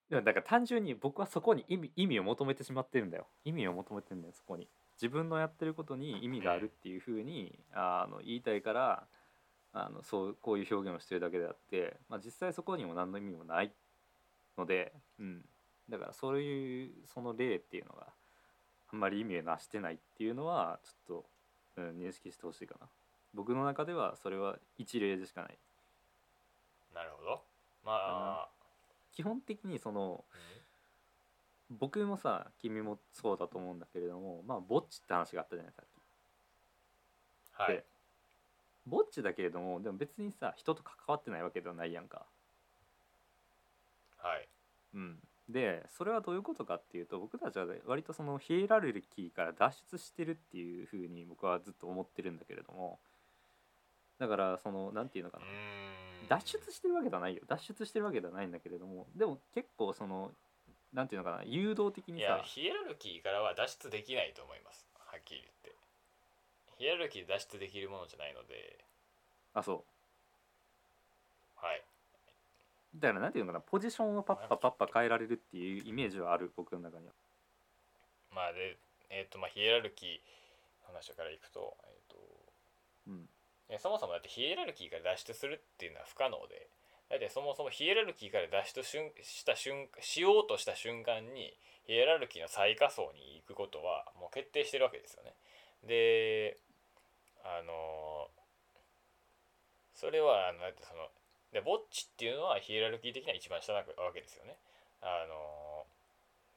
だから単純に僕はそこに意味意味を求めてしまってるんだよ。意味を求めてるんだよそこに。自分のやってることに意味があるっていうふうにあの言いたいからあのそうこういう表現をしてるだけであって、まあ、実際そこにも何の意味もないので、うん、だからそういうその例っていうのがあんまり意味をなしてないっていうのはちょっと、うん、認識してほしいかな。僕の中ではそれは一例でしかないなるほど。まあ、基本的にそのうん僕もさ君もそうだと思うんだけれどもまあぼっちって話があったじゃないさっきはいで。ぼっちだけれどもでも別にさ人と関わってないわけではないやんかはい。うんでそれはどういうことかっていうと僕たちは割とそのヒエラルキーから脱出してるっていうふうに僕はずっと思ってるんだけれどもだからそのなんていうのかうな。脱出してるわけではないよ。脱出してるわけではないんだけれども。でも結構そのなんていうのかな。誘導的にいやさ、ヒエラルキーからは脱出できないと思います。はっきり言って。ヒエラルキーで脱出できるものじゃないので、あそう。はい。だからなんていうのかな。ポジションをパッパパッパ変えられるっていうイメージはある僕の中には。まあで、えっ、と、まあ、ヒエラルキーの話からいくと、えっ、と、うんそもそもだってヒエラルキーから脱出するっていうのは不可能でだってそもそもヒエラルキーから脱出した瞬しようとした瞬間にヒエラルキーの最下層に行くことはもう決定してるわけですよね。であのそれはあのなんてそのでぼっちっていうのはヒエラルキー的には一番下なわけですよね。あの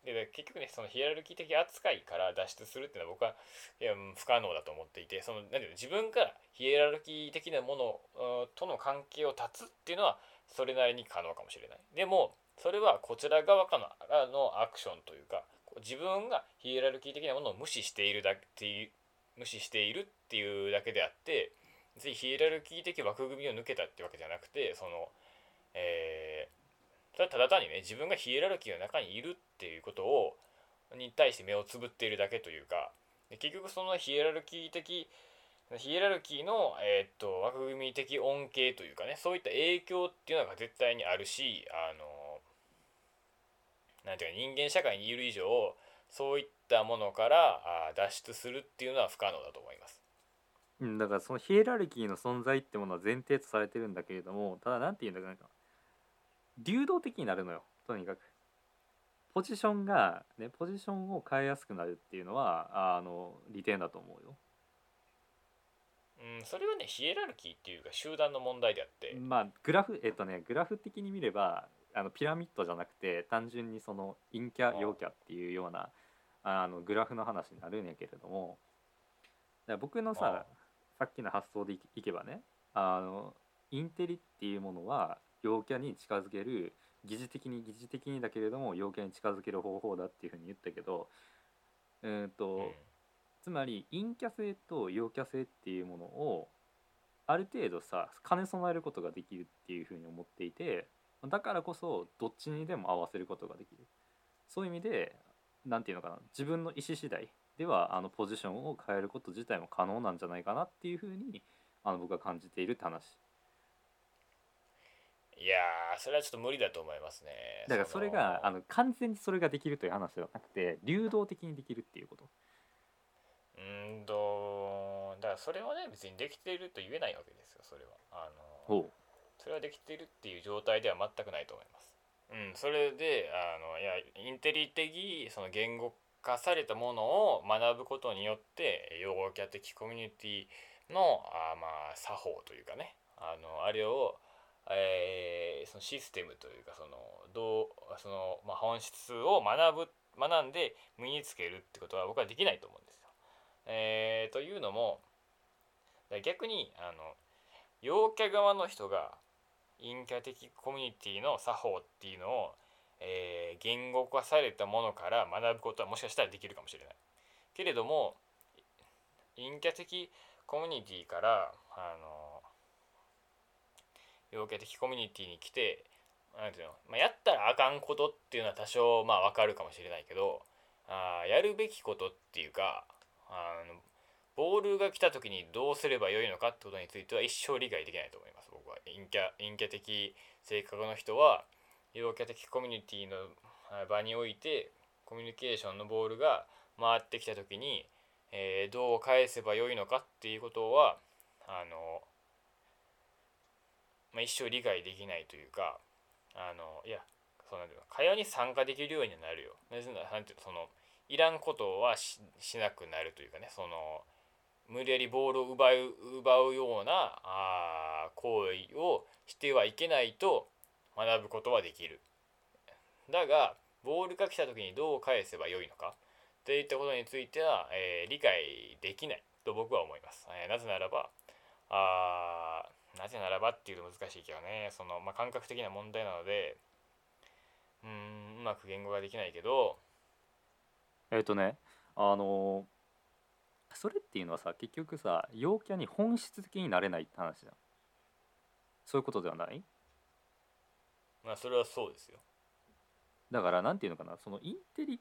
で結局ねそのヒエラルキー的扱いから脱出するっていうのは僕はいや不可能だと思っていてそのなんていうの自分からヒエラルキー的なものとの関係を断つっていうのはそれなりに可能かもしれない。でもそれはこちら側からのアクションというか自分がヒエラルキー的なものを無視しているだけっていう無視しているっていうだけであって別にヒエラルキー的枠組みを抜けたってわけじゃなくてそのえーただただ単にね自分がヒエラルキーの中にいるっていうことをに対して目をつぶっているだけというかで結局そのヒエラルキー的ヒエラルキーの、えーっと枠組み的恩恵というかねそういった影響っていうのが絶対にあるしあのなんていうか人間社会にいる以上そういったものからあ脱出するっていうのは不可能だと思います。うん、だからそのヒエラルキーの存在ってものは前提とされてるんだけれどもただなんて言うんだかな流動的になるのよ。とにかく。ポジションがねポジションを変えやすくなるっていうのはあの利点だと思うよ。うん、それはねヒエラルキーっていうか集団の問題であって、まあグラフえっとねグラフ的に見ればあのピラミッドじゃなくて単純にその陰キャ陽キャっていうようなあのグラフの話になるんやけれども。だから僕のささっきの発想でいいけばねあのインテリっていうものは陽キャに近づける疑似的に疑似的にだけれども陽キャに近づける方法だっていうふうに言ったけどうーんと、うん。つまり陰キャ性と陽キャ性っていうものをある程度さ兼ね備えることができるっていうふうに思っていてだからこそどっちにでも合わせることができる。そういう意味で何て言うのかな自分の意思次第ではあのポジションを変えること自体も可能なんじゃないかなっていうふうにあの僕は感じているって話いやーそれはちょっと無理だと思いますね。だからそれがあのの完全にそれができるという話ではなくて流動的にできるっていうこと。うーんとだからそれはね別にできていると言えないわけですよそれは。あのそれはできているっていう状態では全くないと思います。うんそれであのいやインテリ的その言語化されたものを学ぶことによって陽キャ的コミュニティのあまあ作法というかねあのあれをえーそのシステムというかそのどうその、まあ、本質を学ぶ学んで身につけるってことは僕はできないと思うんですよ。えーというのも逆にあの陽キャ側の人が陰キャ的コミュニティの作法っていうのを、えー言語化されたものから学ぶことはもしかしたらできるかもしれない。けれども陰キャ的コミュニティからあの陽キャ的コミュニティに来てなんていうの、まあ、やったらあかんことっていうのは多少まあわかるかもしれないけどあやるべきことっていうかあのボールが来た時にどうすればよいのかってことについては一生理解できないと思います僕は。陰キャ陰キャ的性格の人は陽キャ的コミュニティの場においてコミュニケーションのボールが回ってきた時に、えーどう返せばよいのかっていうことはあの、まあ、一生理解できないというかあのいやそうなんていうの会話に参加できるようになるよ。なぜならなんていうのそのいらんことはしなくなるというかねその無理やりボールを奪う奪うようなあ行為をしてはいけないと学ぶことはできる。だがボールが来た時にどう返せばよいのかといったことについては、えー理解できないと僕は思います。えーなぜならばあなぜならばっていうと難しいけどね。その、まあ、感覚的な問題なのでうーんうまく言語ができないけどえっ、とねあのそれっていうのはさ結局さ陽キャに本質的になれないって話じゃん。そういうことではない？まあそれはそうですよ。だからなんていうのかなそのインテリ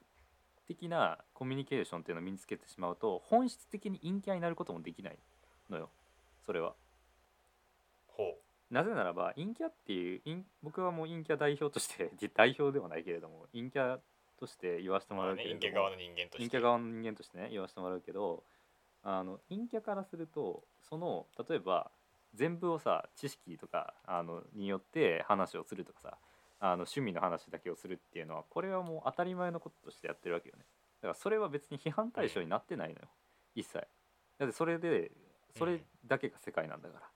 的なコミュニケーションっていうのを身につけてしまうと本質的に陰キャになることもできないのよ。それは。ほなぜならば陰キャっていう陰僕はもう陰キャ代表として 代表ではないけれども陰キャとして言わせてう。もらうけれども、陰キャ側の人間として。陰キャ側の人間としてね言わせてもらうけどあの陰キャからするとその例えば全部をさ知識とかあのによって話をするとかさあの趣味の話だけをするっていうのはこれはもう当たり前のこととしてやってるわけよね。だからそれは別に批判対象になってないのよ。一切。だってそれでそれだけが世界なんだから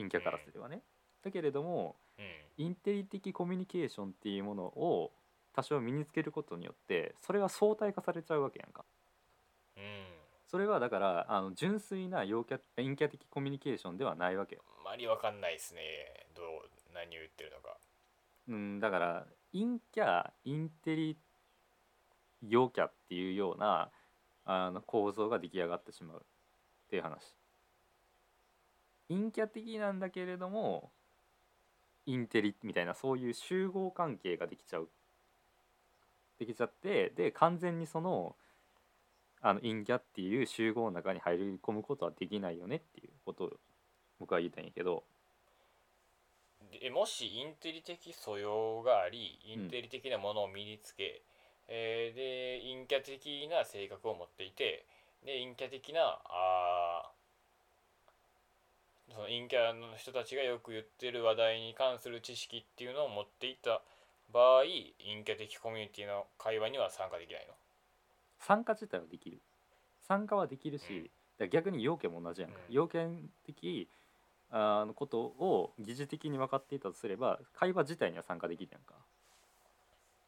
陰キャからすればねだけれどもうん。インテリ的コミュニケーションっていうものを多少身につけることによってそれは相対化されちゃうわけやんかうん。それはだからあの純粋な陽キャ陰キャ的コミュニケーションではないわけよ、あまりわかんないですね。どう、何を言ってるのか。うん、だから陰キャインテリ陽キャっていうようなあの構造が出来上がってしまうっていう話陰キャ的なんだけれどもインテリみたいなそういう集合関係ができちゃう。できちゃってで完全にそのあの陰キャっていう集合の中に入り込むことはできないよねっていうことを僕は言いたいんやけど。でもしインテリ的素養がありインテリ的なものを身につけ、えーで陰キャ的な性格を持っていてで陰キャ的なあーその陰キャの人たちがよく言ってる話題に関する知識っていうのを持っていた場合陰キャ的コミュニティの会話には参加できないの？参加自体はできる。参加はできるし、うん。逆に要件も同じやんか、うん。要件的あのことを疑似的に分かっていたとすれば会話自体には参加できるやんか。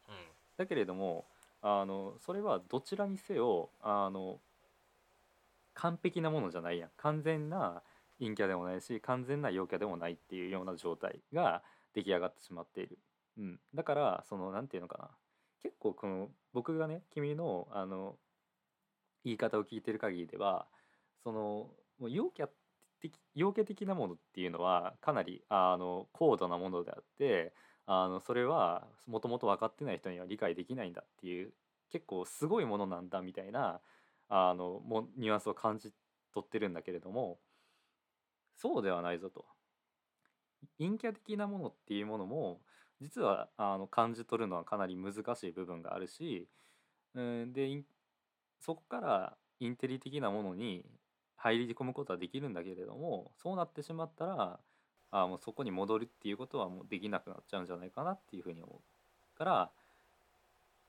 うん。だけれどもあのそれはどちらにせよあの完璧なものじゃないやん。完全な陰キャでもないし完全な陽キャでもないっていうような状態が出来上がってしまっている、うん、だからそのなんていうのかな。結構この僕がね君のあの言い方を聞いてる限りではそのもう陽キャ的陽キャ的なものっていうのはかなりあの高度なものであってあのそれはもともと分かってない人には理解できないんだっていう結構すごいものなんだみたいなあのもニュアンスを感じ取ってるんだけれどもそうではないぞと。陰キャ的なものっていうものも実はあの感じ取るのはかなり難しい部分があるし、うん、でそこからインテリ的なものに入り込むことはできるんだけれどもそうなってしまったらあもうそこに戻るっていうことはもうできなくなっちゃうんじゃないかなっていうふうに思うから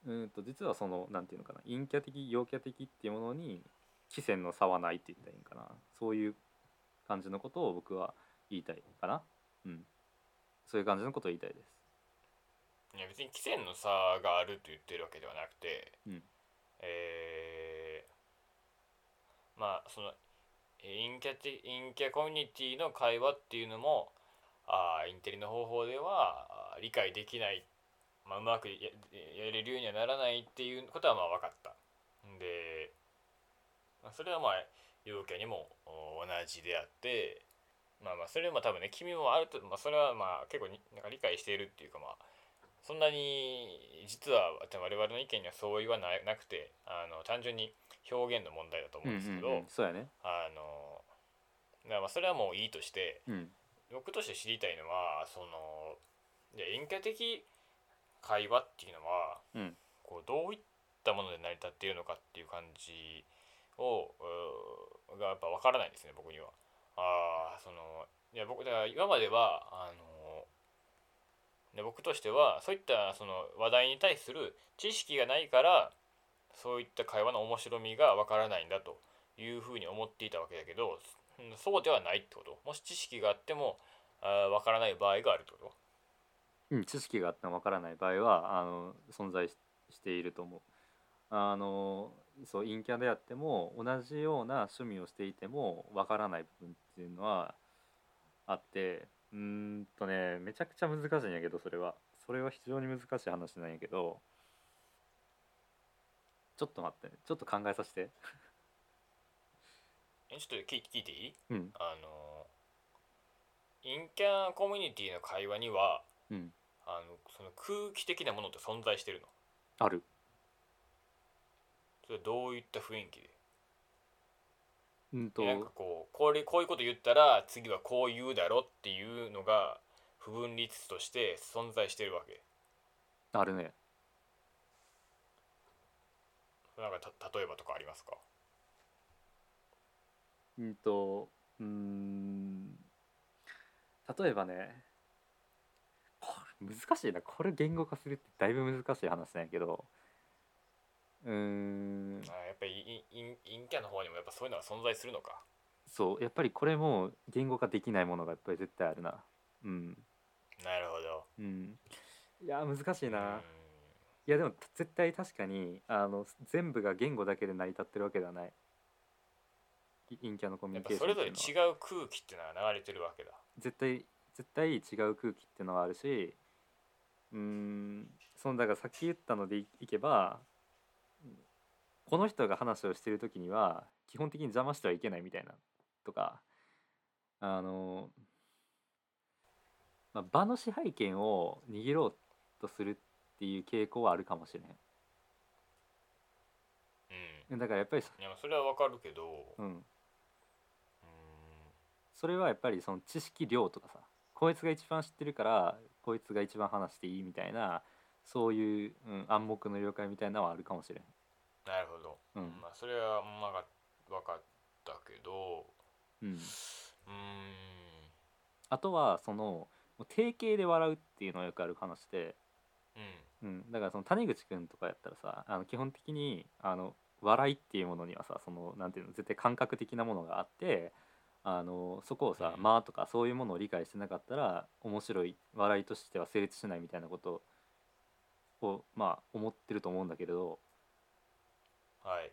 うんと実はそのなんていうのかな陰キャ的陽キャ的っていうものに期限の差はないって言ったらいいんかなそういう感じのことを僕は言いたいかな。うん。そういう感じのことを言いたいです。いや別に期限の差があると言ってるわけではなくて、うん。えーまあその陰キャテ陰キャコミュニティの会話っていうのもあーインテリの方法では理解できない、まあ、うまくややれるようにはならないっていうことはまあ分かった。で、まあ、それはまあ陽キャにもお同じであってまあまあそれはまあ多分ね君もあると、まあ、それはまあ結構になんか理解しているっていうかまあそんなに実は我々の意見には相違はななくてあの単純に表現の問題だと思うんですけど、うんうんうん、そうやね。あのまあそれはもういいとしてうん。僕として知りたいのはその陰キャ的会話っていうのはうん。こうどういったもので成り立っているのかっていう感じをがやっぱ分からないんですね僕には。あーそのいや僕だから今まではあので僕としてはそういったその話題に対する知識がないからそういった会話の面白みがわからないんだというふうに思っていたわけだけどそうではないってこともし知識があってもあーわからない場合があるってことうん、知識があってもわからない場合はあの存在ししていると思う。あのそう陰キャであっても同じような趣味をしていてもわからない部分っていうのはあってうーんとねめちゃくちゃ難しいんやけどそれは。それは非常に難しい話なんやけどちょっと待ってちょっと考えさせて。えちょっと聞い聞いていい？うん。あの陰キャコミュニティの会話にはうん。あのその空気的なものって存在してるの？あるそれはどういった雰囲気？でうんと。なんかこうこれこういうこと言ったら次はこう言うだろっていうのが不分律として存在してるわけ？あるね。なんかた例えばとかありますか？うんとうーん。例えばね難しいな。これ言語化するってだいぶ難しい話なんやけどうーん。あやっぱりインイン陰キャの方にもやっぱそういうのが存在するのか。そう。やっぱりこれも言語化できないものがやっぱり絶対あるな。うん。なるほど。うん。いや難しいうん。ないやでも絶対確かにあの全部が言語だけで成り立ってるわけではない。い陰キャのコミュニケーションそれぞれ違う空気っていうのが流れてるわけだ。絶対絶対違う空気っていうのはあるしうーん。そのだからさっき言ったのでいいけばこの人が話をしてる時には基本的に邪魔してはいけないみたいなとかあの、まあ、場の支配権を握ろうとするっていう傾向はあるかもしれうん。ん。だからやっぱりそいやそれはわかるけどうん。うん。それはやっぱりその知識量とかさこいつが一番知ってるからこいつが一番話していいみたいなそういう、うん、暗黙の了解みたいなのはあるかもしれん。なるほど、うん。まあそれはまあ分かったけどうん、うーん。あとはその定型で笑うっていうのはよくある話で、うん。うん、だからその谷口くんとかやったらさあの基本的にあの笑いっていうものにはさそのなんていうの絶対感覚的なものがあってあのそこをさ「うん。まあ」とかそういうものを理解してなかったら面白い笑いとしては成立しないみたいなことをまあ思ってると思うんだけれどはい。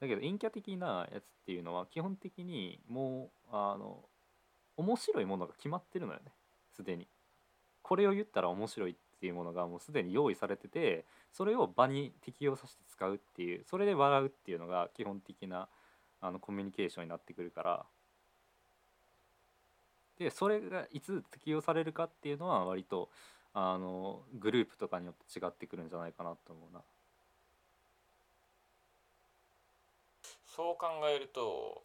だけど陰キャ的なやつっていうのは基本的にもうあの面白いものが決まってるのよね。すでに。これを言ったら面白いっていうものがもうすでに用意されててそれを場に適用させて使うっていうそれで笑うっていうのが基本的なあのコミュニケーションになってくるから。でそれがいつ適用されるかっていうのは割とあのグループとかによって違ってくるんじゃないかなと思うな。そう考えると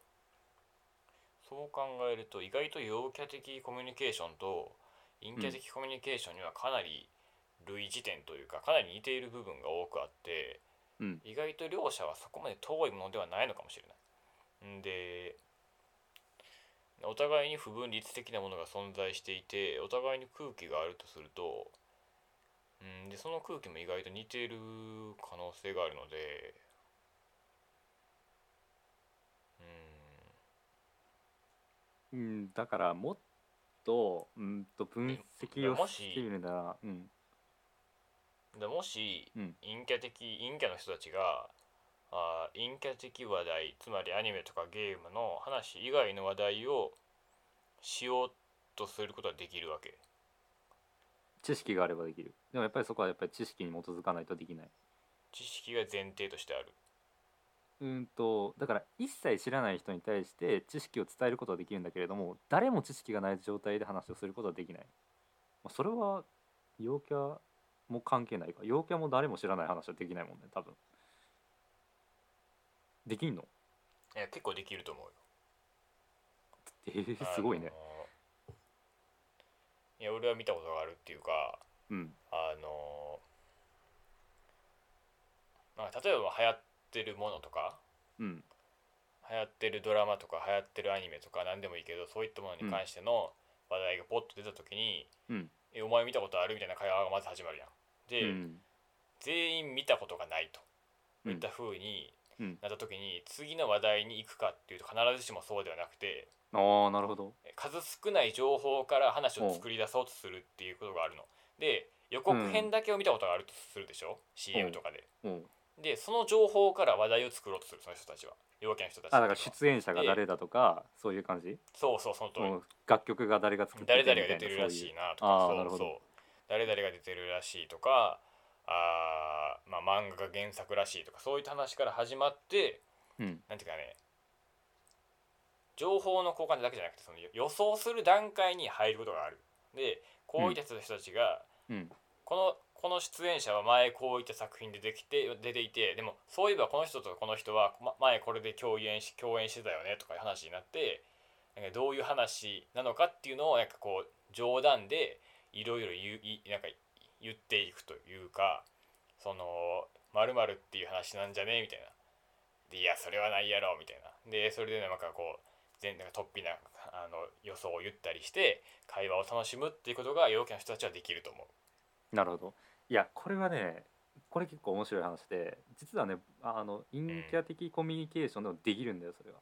そう考えると意外と陽キャ的コミュニケーションと陰キャ的コミュニケーションにはかなり類似点というかかなり似ている部分が多くあってうん意外と両者はそこまで遠いものではないのかもしれない。んでお互いに不分律的なものが存在していてお互いに空気があるとすると、うん、でその空気も意外と似ている可能性があるのでうん、だからもっとうんと分析をしてみるならうん。でもし、うん。陰キャ的陰キャの人たちがあ陰キャ的話題つまりアニメとかゲームの話以外の話題をしようとすることはできるわけ。知識があればできる。でもやっぱりそこはやっぱり知識に基づかないとできない。知識が前提としてあるうんとだから一切知らない人に対して知識を伝えることはできるんだけれども誰も知識がない状態で話をすることはできない、まあ、それは陽キャも関係ないか。陽キャも誰も知らない話はできないもんね多分。できんの？いや結構できると思うよ。えー、すごいね、いや俺は見たことがあるっていうかうん。あのまあ例えば流行ってるものとかうん。流行ってるドラマとか流行ってるアニメとか何でもいいけどそういったものに関しての話題がポッと出た時にうん「えお前見たことある?」みたいな会話がまず始まるやん。で、うん。全員見たことがないと。うん。いった風にうん。なった時に次の話題に行くかっていうと必ずしもそうではなくてああなるほど。数少ない情報から話を作り出そうとするっていうことがあるの。で予告編だけを見たことがあるとするでしょ、CM とかで。う。んでその情報から話題を作ろうとするその人たちは。陽キャの人たちあだから出演者が誰だとかそういう感じ？そうそうその通り、うん楽曲が誰が作って誰々が出てるらしいなとかそうそう誰々が出てるらしいとかあー、まあ、漫画が原作らしいとかそういった話から始まってうん。なんていうかね情報の交換だけじゃなくてその予想する段階に入ることがある。でこういった人たちが、うん。このこの出演者は前こういった作品でできて出ていてでもそういえばこの人とこの人は前これで共演し共演してたよねとかいう話になってなんかどういう話なのかっていうのをなんかこう冗談でいろいろ言っていくというかその〇〇っていう話なんじゃねみたいな。でいやそれはないやろみたいな。でそれでなんかこう全なんか突飛なあの予想を言ったりして会話を楽しむっていうことが陽キャの人たちはできると思う。なるほど。いやこれはねこれ結構面白い話で実はねあの陰キャ的コミュニケーションでもできるんだよそれは。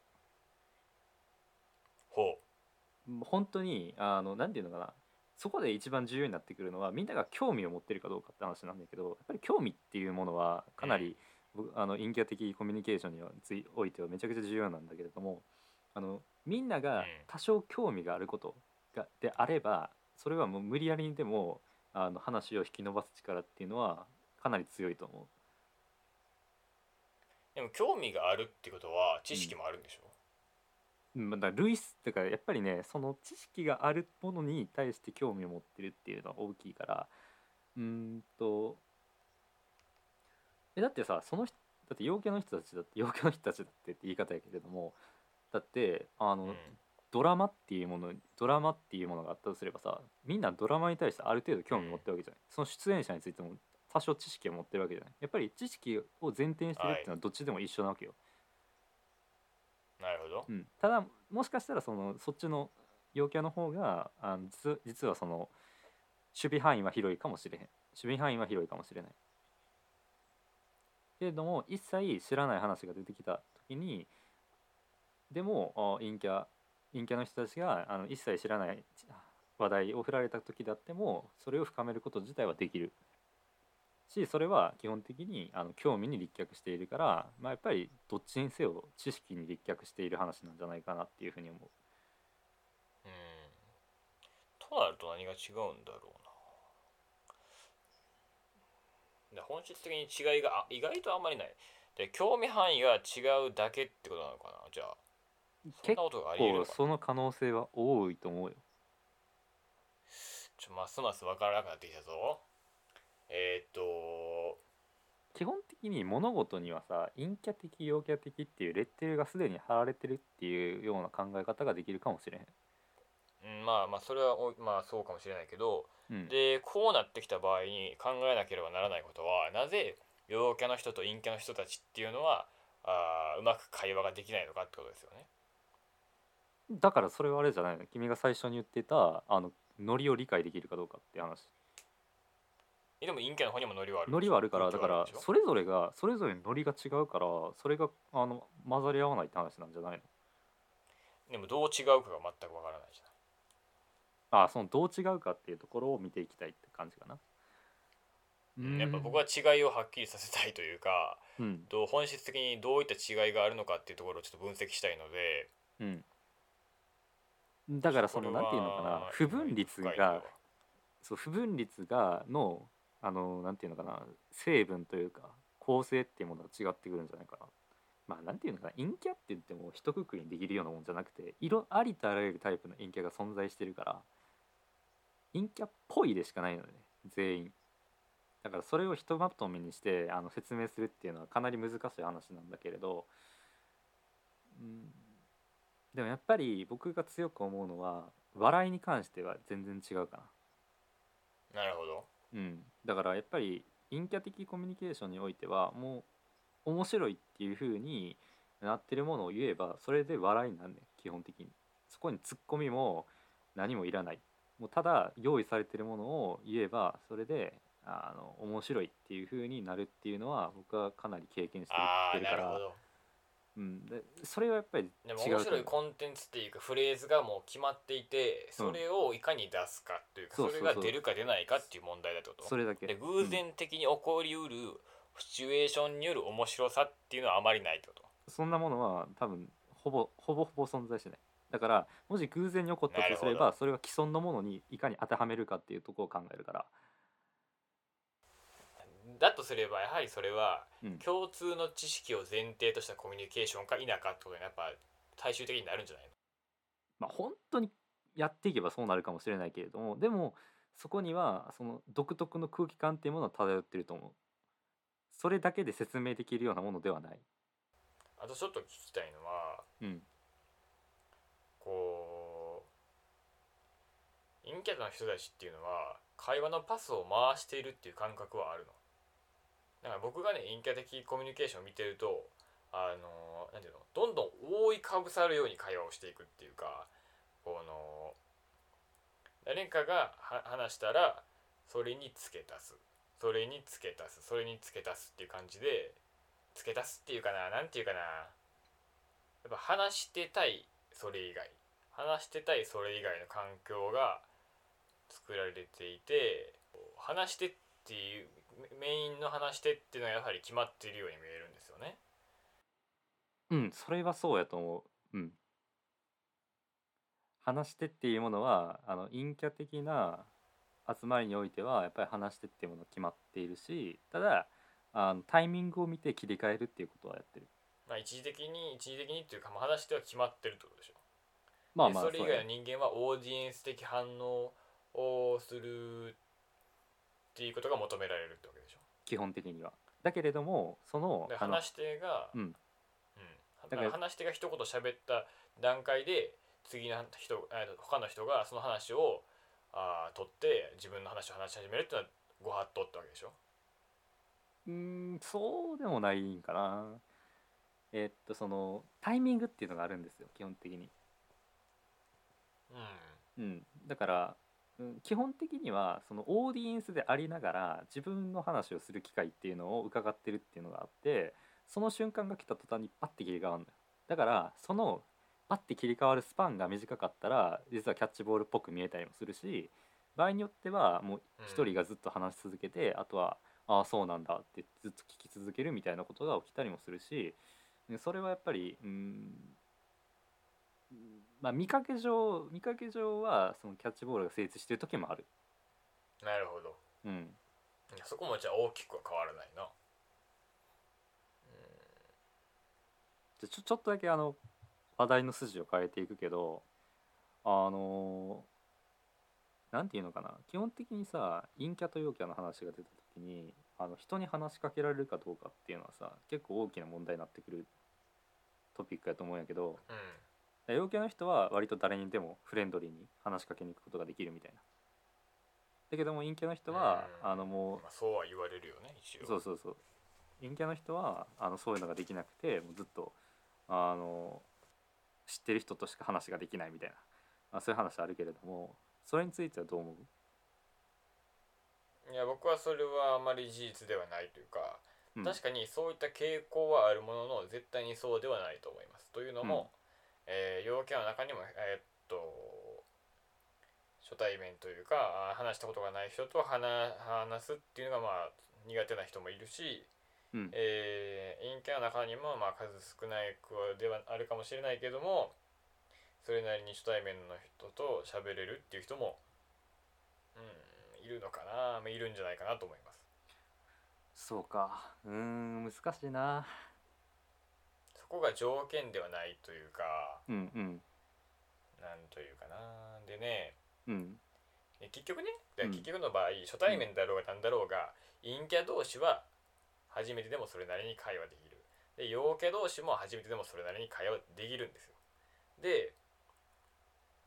ほ本当にあのなんていうのかな。そこで一番重要になってくるのはみんなが興味を持ってるかどうかって話なんだけどやっぱり興味っていうものはかなり、僕あの陰キャ的コミュニケーションにおいてはめちゃくちゃ重要なんだけれどもあのみんながうん。多少興味があることがであればそれはもう無理やりにでもあの話を引き伸ばす力っていうのはかなり強いと思う。うでも興味があるってことは知識もあるんでしょ、うん。まあだ類似だからやっぱりねその知識があるものに対して興味を持ってるっていうのは大きいから。うーんとえだってさその人だって陽キャの人たちだって陽キャの人たちだってって言い方やけれどもだってあの、うんドラマっていうものドラマっていうものがあったとすればさみんなドラマに対してある程度興味持ってるわけじゃない、その出演者についても多少知識を持ってるわけじゃない？やっぱり知識を前提にしてるっていうのはどっちでも一緒なわけよ、なるほど。うん、ただもしかしたらそのそっちの陽キャの方があの実実はその守備範囲は広いかもしれへん。守備範囲は広いかもしれない。けれども一切知らない話が出てきた時にでもあ陰キャ陰キャの人たちがあの一切知らない話題を振られた時であってもそれを深めること自体はできる。しそれは基本的にあの興味に立脚しているから、まあ、やっぱりどっちにせよ知識に立脚している話なんじゃないかなっていうふうに思う。うん。となると何が違うんだろうな。で本質的に違いがあ意外とあんまりない。で興味範囲が違うだけってことなのかなじゃあ。結構その可能性は多いと思うよ。ちょますます分からなくなってきたぞえー、っと基本的に物事にはさ陰キャ的陽キャ的っていうレッテルがすでに貼られてるっていうような考え方ができるかもしれへん。うんまあまあそれはおまあそうかもしれないけどうん、でこうなってきた場合に考えなければならないことはなぜ陽キャの人と陰キャの人たちっていうのはあーうまく会話ができないのかってことですよね。だからそれはあれじゃないの？君が最初に言ってたあのノリを理解できるかどうかって話。えでも陰キャの方にもノリはあるノリはあるからだからそれぞれがそれぞれノリが違うからそれがあの混ざり合わないって話なんじゃないの？でもどう違うかが全くわからないじゃあそのどう違うかっていうところを見ていきたいって感じかな。ないやっぱ僕は違いをはっきりさせたいというかうん。どう本質的にどういった違いがあるのかっていうところをちょっと分析したいのでうんだからそのなんていうのかな不分率がそう不分率がのあのなんていうのかな成分というか構成っていうものが違ってくるんじゃないかな。まあなんていうのかな陰キャって言っても一括りにできるようなもんじゃなくて色ありとあらゆるタイプの陰キャが存在してるから陰キャっぽいでしかないのね全員。だからそれをひとまとめにしてあの説明するっていうのはかなり難しい話なんだけれど、うん、でもやっぱり僕が強く思うのは笑いに関しては全然違うかな。なるほど。うん、だからやっぱり陰キャ的コミュニケーションにおいてはもう面白いっていう風になってるものを言えばそれで笑いになんねん基本的に。そこにツッコミも何もいらない。もうただ用意されてるものを言えばそれであの面白いっていう風になるっていうのは僕はかなり経験してきてるから。なるほどうん、でそれはやっぱり違うでも面白いコンテンツっていうかフレーズがもう決まっていてそれをいかに出すかというか、それが出るか出ないかっていう問題だってことう。それだけ。で偶然的に起こりうるシチュエーションによる面白さっていうのはあまりないってこと。そんなものは多分ほぼほぼほぼ存在しない。だからもし偶然に起こったとすればそれは既存のものにいかに当てはめるかっていうところを考えるから、すればやはりそれはうん、共通の知識を前提としたコミュニケーションか否かってことにやっぱ最終的になるんじゃないの？まあ本当にやっていけばそうなるかもしれないけれどもでもそこにはその独特の空気感っていうものは漂ってると思う。それだけで説明できるようなものではない。あとちょっと聞きたいのはうん。こう陰キャの人たちっていうのは会話のパスを回しているっていう感覚はあるの？だから僕がね陰キャ的コミュニケーションを見てるとあのなんていうのどんどん覆いかぶさるように会話をしていくっていうかこの誰かが話したらそれに付け足す。それに付け足す。それに付け足すっていう感じで付け足すっていうかななんていうかな。やっぱ話してたいそれ以外。話してたいそれ以外の環境が作られていて話してっていうメインの話してっていうのはやはり決まっているように見えるんですよね。うんそれはそうやと思ううん話してっていうものはあの陰キャ的な集まりにおいてはやっぱり話してっていうものが決まっているしただあのタイミングを見て切り替えるっていうことはやってるまあ一時的に一時的にっていうかまあ話しては決まってるってことでしょ。まあまあでそれ以外の人間はオーディエンス的反応をするっていうことが求められるってわけでしょ。基本的には。だけれどもそのあので話し手が、うん。うん。だから話し手が一言喋った段階で次の人えー他の人がその話をあー取って自分の話を話し始めるっていうのはご法度ってわけでしょ。うーんそうでもないんかな。えっとそのタイミングっていうのがあるんですよ基本的に。うん。うん、だから、うん、基本的にはそのオーディエンスでありながら自分の話をする機会っていうのを伺ってるっていうのがあってその瞬間が来た途端にパッて切り替わるんだよ。だからそのパッて切り替わるスパンが短かったら実はキャッチボールっぽく見えたりもするし場合によってはもう一人がずっと話し続けて、あとは「ああそうなんだ」ってずっと聞き続けるみたいなことが起きたりもするしでそれはやっぱりうんまあ見かけ上見かけ上はそのキャッチボールが成立してる時もある。なるほど。うん、そこもじゃあ大きくは変わらないな。じゃちょちょっとだけあの話題の筋を変えていくけどあのなんていうのかな基本的にさ陰キャと陽キャの話が出た時にあの人に話しかけられるかどうかっていうのはさ結構大きな問題になってくるトピックやと思うんやけどうん。陽キャの人は割と誰にでもフレンドリーに話しかけに行くことができるみたいな。だけども陰キャの人はうんあのもうまあ、そうは言われるよね一応。そうそうそう陰キャの人はあのそういうのができなくてもうずっとあの知ってる人としか話ができないみたいな、まあ、そういう話あるけれどもそれについてはどう思う？いや僕はそれはあまり事実ではないというか、うん確かにそういった傾向はあるものの絶対にそうではないと思います。というのも、えー陽キャの中にもえーっと初対面というか話したことがない人と話話すっていうのがまあ苦手な人もいるし、うん。えー陰キャの中にもまあ数少ない子ではあるかもしれないけどもそれなりに初対面の人と喋れるっていう人も、うん、いるのかな、まあ、いるんじゃないかなと思います。そうか。うーん難しいなそこが条件ではないというかうんうん。なんというかな。でねうん。え結局ね結局の場合、初対面だろうがなんだろうが陰キャ同士は初めてでもそれなりに会話できる。で陽キャ同士も初めてでもそれなりに会話できるんですよ。で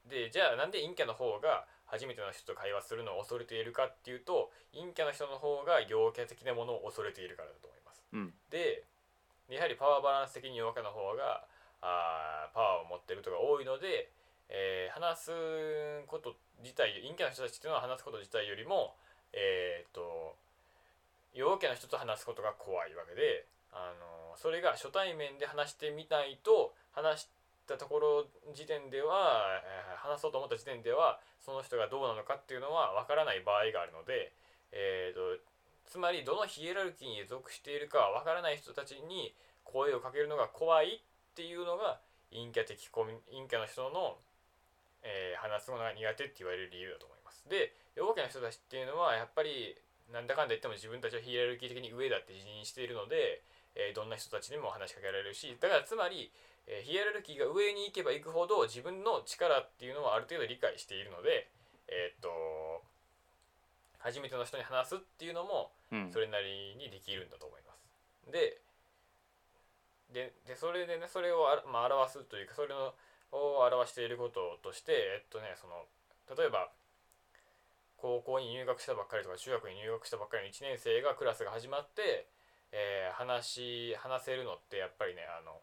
でじゃあなんで陰キャの方が初めての人と会話するのを恐れているかっていうと陰キャの人の方が陽キャ的なものを恐れているからだと思います。うん。でやはりパワーバランス的に陽キャの方があパワーを持ってる人が多いので、えー話すこと自体陰キャの人たちっていうのは話すこと自体よりもえーっと陽キャの人と話すことが怖いわけで、あのそれが初対面で話してみないと話したところ時点では、えー話そうと思った時点ではその人がどうなのかっていうのは分からない場合があるので、えーっとつまりどのヒエラルキーに属しているかわからない人たちに声をかけるのが怖いっていうのが陰キャ的コミ陰キャの人の、えー話すのが苦手って言われる理由だと思います。で陽キャの人たちっていうのはやっぱりなんだかんだ言っても自分たちはヒエラルキー的に上だって自認しているので、えーどんな人たちにも話しかけられるしだからつまり、えーヒエラルキーが上に行けば行くほど自分の力っていうのはある程度理解しているのでえっと初めての人に話すっていうのもうんそれなりにできるんだと思います。でででそれでねそれをあ、まあ、表すというかそれのを表していることとしてえっとねその例えば高校に入学したばっかりとか中学に入学したばっかりの1年生がクラスが始まって、えー話し話せるのってやっぱりねあの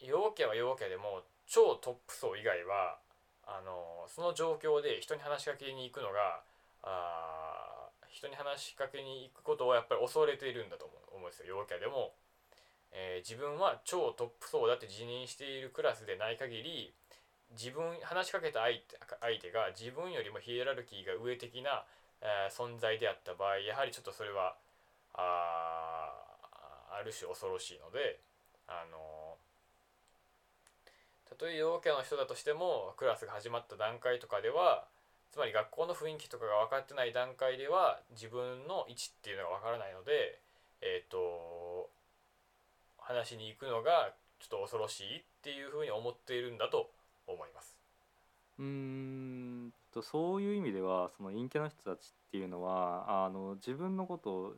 陽キャは陽キャでも超トップ層以外はあのその状況で人に話しかけに行くのがあ人に話しかけに行くことをやっぱり恐れているんだと思う思うんですよ。陽キャでも、えー自分は超トップ層だって自認しているクラスでない限り自分話しかけた相手相手が自分よりもヒエラルキーが上的な、えー存在であった場合やはりちょっとそれはあある種恐ろしいのであのたとえ陽キャの人だとしてもクラスが始まった段階とかではつまり学校の雰囲気とかが分かってない段階では自分の位置っていうのが分からないのでえっ、と話しに行くのがちょっと恐ろしいっていうふうに思っているんだと思います。うーんとそういう意味ではその陰キャの人たちっていうのはあの自分のことを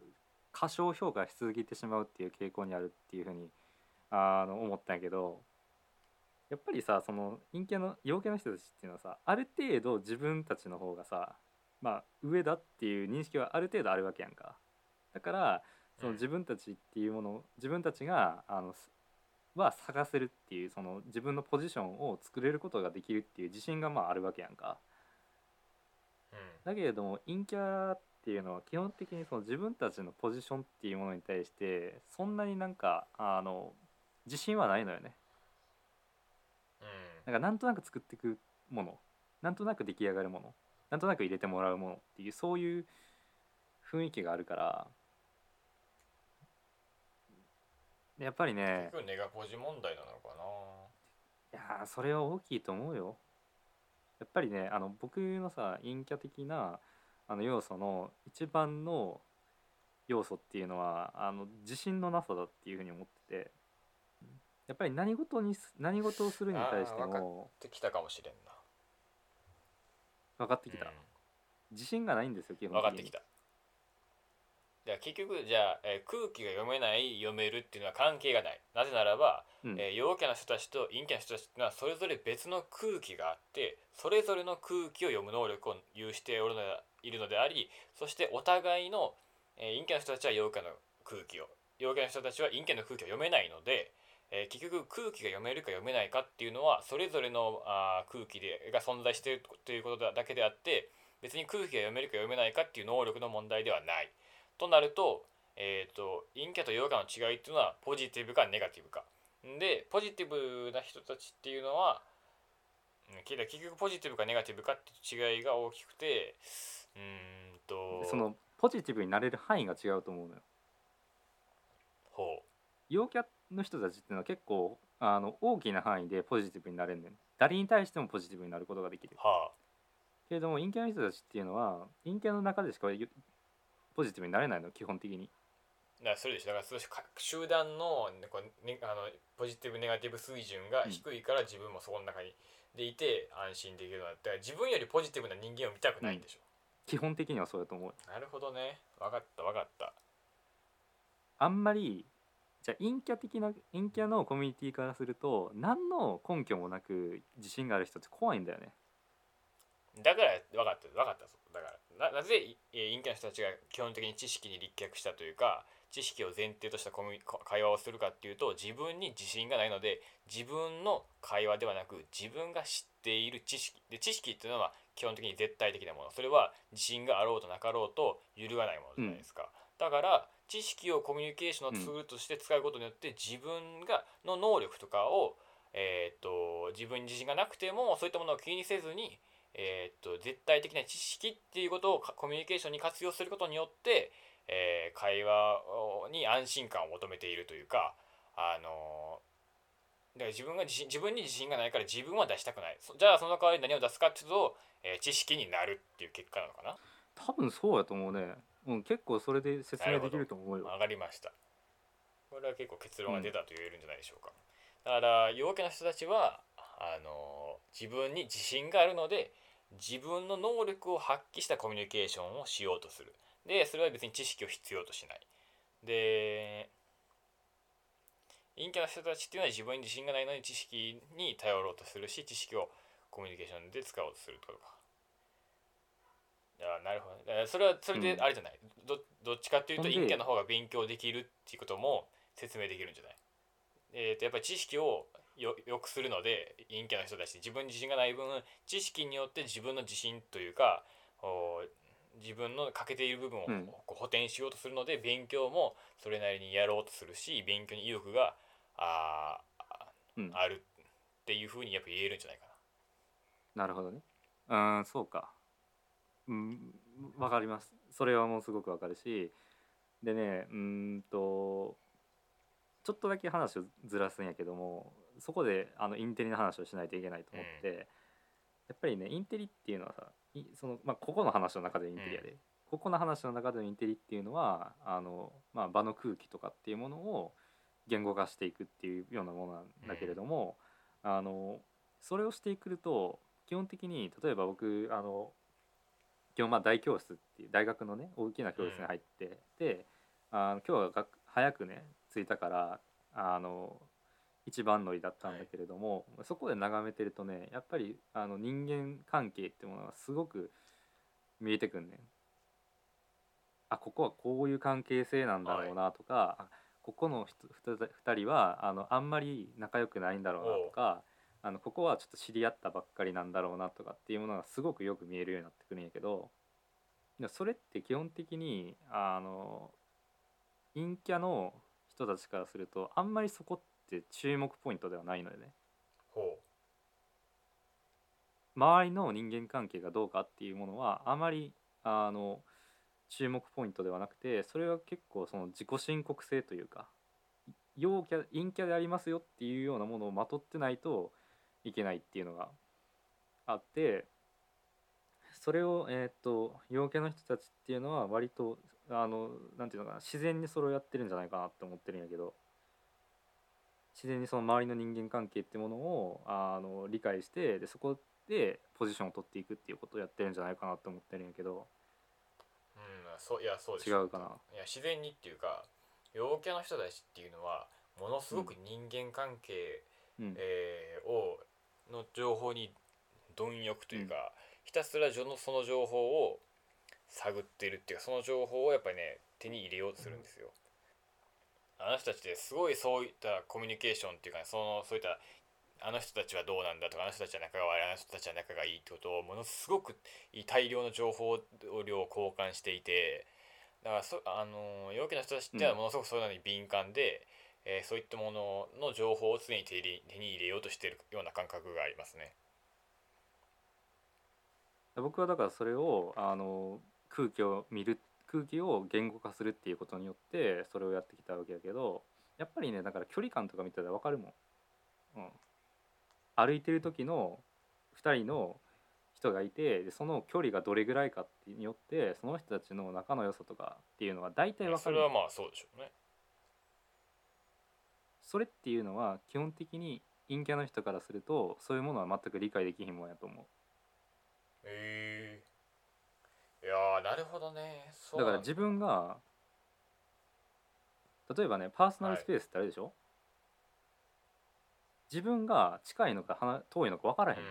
過小評価し続けてしまうっていう傾向にあるっていうふうにあの思ったんやけどやっぱりさその陰キャの陽キャの人たちっていうのはさある程度自分たちの方がさまあ上だっていう認識はある程度あるわけやんか。だからその自分たちっていうものを自分たちがあのすは探せるっていうその自分のポジションを作れることができるっていう自信がまああるわけやんか。うんだけれども陰キャっていうのは基本的にその自分たちのポジションっていうものに対してそんなになんかあの自信はないのよね。うんなんかなんとなく作っていくものなんとなく出来上がるものなんとなく入れてもらうものっていうそういう雰囲気があるからやっぱりね結局ネガポジ問題なのかいやーそれは大きいと思うよ。やっぱりねあの僕のさ陰キャ的なあの要素の一番の要素っていうのはあの自信のなさだっていうふうに思っててやっぱり何事にす何事をするに対してあーわかもな。できたかもしれんな。分かってきた、うん自信がないんですよ基本的に分かってきた。じゃあ結局じゃあ、えー空気が読めない読めるっていうのは関係がない。なぜならば、うんえー陽キャの人たちと陰キャの人たちっていうのはそれぞれ別の空気があってそれぞれの空気を読む能力を有しておるのでいるのでありそしてお互いの、えー陰キャの人たちは陽キャの空気を陽キャの人たちは陰キャの空気を読めないので、えー結局空気が読めるか読めないかっていうのはそれぞれのあー空気でが存在しているということだけであって別に空気が読めるか読めないかっていう能力の問題ではない。となると,、えー、と陰キャと陽キャの違いっていうのはポジティブかネガティブか。でポジティブな人たちっていうのは結局ポジティブかネガティブかっていう違いが大きくてうーんとそのポジティブになれる範囲が違うと思うのよ。ほ陽キャの人たちっていうのは結構あの大きな範囲でポジティブになれるんだよね誰に対してもポジティブになることができる。うはけれども陰キャの人たちっていうのは陰キャの中でしかポジティブになれないの基本的に。あだからそれでしょだからそ集団のこう、ね、あのポジティブネガティブ水準が低いから自分もそこの中にでいて安心できるのだだから自分よりポジティブな人間を見たくないんでしょ、基本的にはそうだと思う。なるほどね。分かった分かった。あんまりじゃあ陰キャ的な陰キャのコミュニティからすると何の根拠もなく自信がある人って怖いんだよね。だから分かった分かっただからななぜ陰キャの人たちが基本的に知識に立脚したというか知識を前提としたコミ会話をするかっていうと自分に自信がないので自分の会話ではなく自分が知っている知識。で知識っていうのは基本的に絶対的なもの。それは自信があろうとなかろうと揺るがないものじゃないですか、だから知識をコミュニケーションのツールとして使うことによって自分がの能力とかを、えー、と自分に自信がなくてもそういったものを気にせずに、えー、と絶対的な知識っていうことをかコミュニケーションに活用することによって、えー会話をに安心感を求めているというかあのだから自分が自信自分に自信がないから自分は出したくない。そじゃあその代わりに何を出すかっていうと、えー知識になるっていう結果なのかな。多分そうやと思うね、うん、結構それで説明できると思うよ。上がりました。これは結構結論が出たと言えるんじゃないでしょうか、だから陽キャの人たちはあの自分に自信があるので自分の能力を発揮したコミュニケーションをしようとする。でそれは別に知識を必要としない。で陰キャの人たちっていうのは自分に自信がないのに知識に頼ろうとするし知識をコミュニケーションで使おうとするとかあなるほどそれはそれでうん。あれじゃない、どどっちかっていうと陰キャの方が勉強できるっていうことも説明できるんじゃない？えー、とやっぱり知識をよよくするので陰キャの人たち自分に自信がない分知識によって自分の自信というかお自分の欠けている部分を補填しようとするので、勉強もそれなりにやろうとするし勉強に意欲があーうん。あるっていうふうにやっぱ言えるんじゃないかな。るほどね。うんそうかうんわかります。それはもうすごくわかるしでねうーんとちょっとだけ話をずらすんやけどもそこであのインテリの話をしないといけないと思って、やっぱりねインテリっていうのはさいその、まあ、ここの話の中でインテリやで、ここの話の中でのインテリっていうのはあの、まあ、場の空気とかっていうものを言語化していくっていうようなものなんだけれども、あのそれをしていくと基本的に例えば僕あの基本まあ大教室っていう大学のね大きな教室に入って、であの今日は学早くね着いたからあの一番乗りだったんだけれども、そこで眺めてるとねやっぱりあの人間関係ってものがすごく見えてくんねん。あここはこういう関係性なんだろうなとか、あここの人2人はあのあんまり仲良くないんだろうなとかあのここはちょっと知り合ったばっかりなんだろうなとかっていうものがすごくよく見えるようになってくるんやけどそれって基本的にあの陰キャの人たちからするとあんまりそこって注目ポイントではないのでね。ほ周りの人間関係がどうかっていうものはあまりあの注目ポイントではなくてそれは結構その自己申告性というか陽キャ陰キャでありますよっていうようなものをまとってないといけないっていうのがあってそれを、えーっと陽キャの人たちっていうのは割とあのなんていうのかな自然にそれをやってるんじゃないかなって思ってるんやけど自然にその周りの人間関係ってものをあの理解してでそこでポジションを取っていくっていうことをやってるんじゃないかなって思ってるんやけどううんそういやそうでし違うかな？いや自然にっていうか陽キャの人たちっていうのはものすごく人間関係、うん。えーをの情報に貪欲というか、ひたすらそのその情報を探ってるっていうかその情報をやっぱりね手に入れようとするんですよ。あの人たちですごいそういったコミュニケーションっていうか、ね、そのそういったあの人たちはどうなんだとかあの人たちは仲が悪いあの人たちは仲がいいってことをものすごく大量の情報量を交換していてだからそあの陽気な人たちってのはものすごくそういうのに敏感で、えー、そういったものの情報を常に手に入れようとしているような感覚がありますね。僕はだからそれをあの空気を見る空気を言語化するっていうことによってそれをやってきたわけやけどやっぱりねだから距離感とか見たら分かるもん。うん、歩いてる時の2人の人がいてでその距離がどれぐらいかによってその人たちの仲の良さとかっていうのは大体分かるそれはまあそうでしょうねそれっていうのは基本的に陰キャの人からするとそういうものは全く理解できひんもんやと思う。へえ。いやなるほどね。だ。から自分が例えばねパーソナルスペースってあるでしょ、はい自分が近いのか遠いのか分からへん、うん、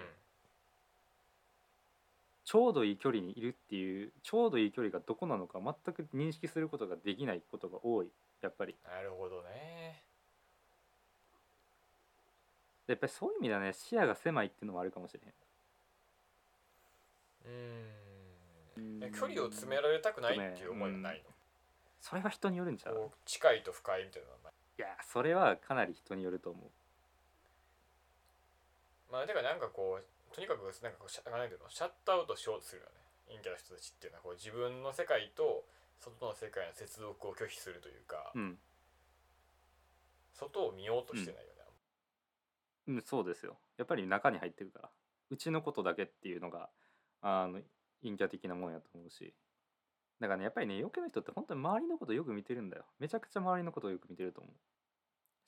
ちょうどいい距離にいるっていうちょうどいい距離がどこなのか全く認識することができないことが多いやっぱり。なるほどねやっぱりそういう意味ではね視野が狭いっていうのもあるかもしれへん。うん。距離を詰められたくないっていう思いはないの、うん、それは人によるんちゃう？近いと深いみたいなのはない？いやそれはかなり人によると思う。まあ、てかなんかこうとにかくなんかこうシャなんていうの？シャットアウトしようとするよね。陰キャの人たちっていうのはこう自分の世界と外の世界の接続を拒否するというか、うん、外を見ようとしてないよね、うん、そうですよ。やっぱり中に入ってるから。うちのことだけっていうのがあの陰キャ的なもんやと思うし。だからねやっぱりね余計な人って本当に周りのことよく見てるんだよ。めちゃくちゃ周りのことをよく見てると思う。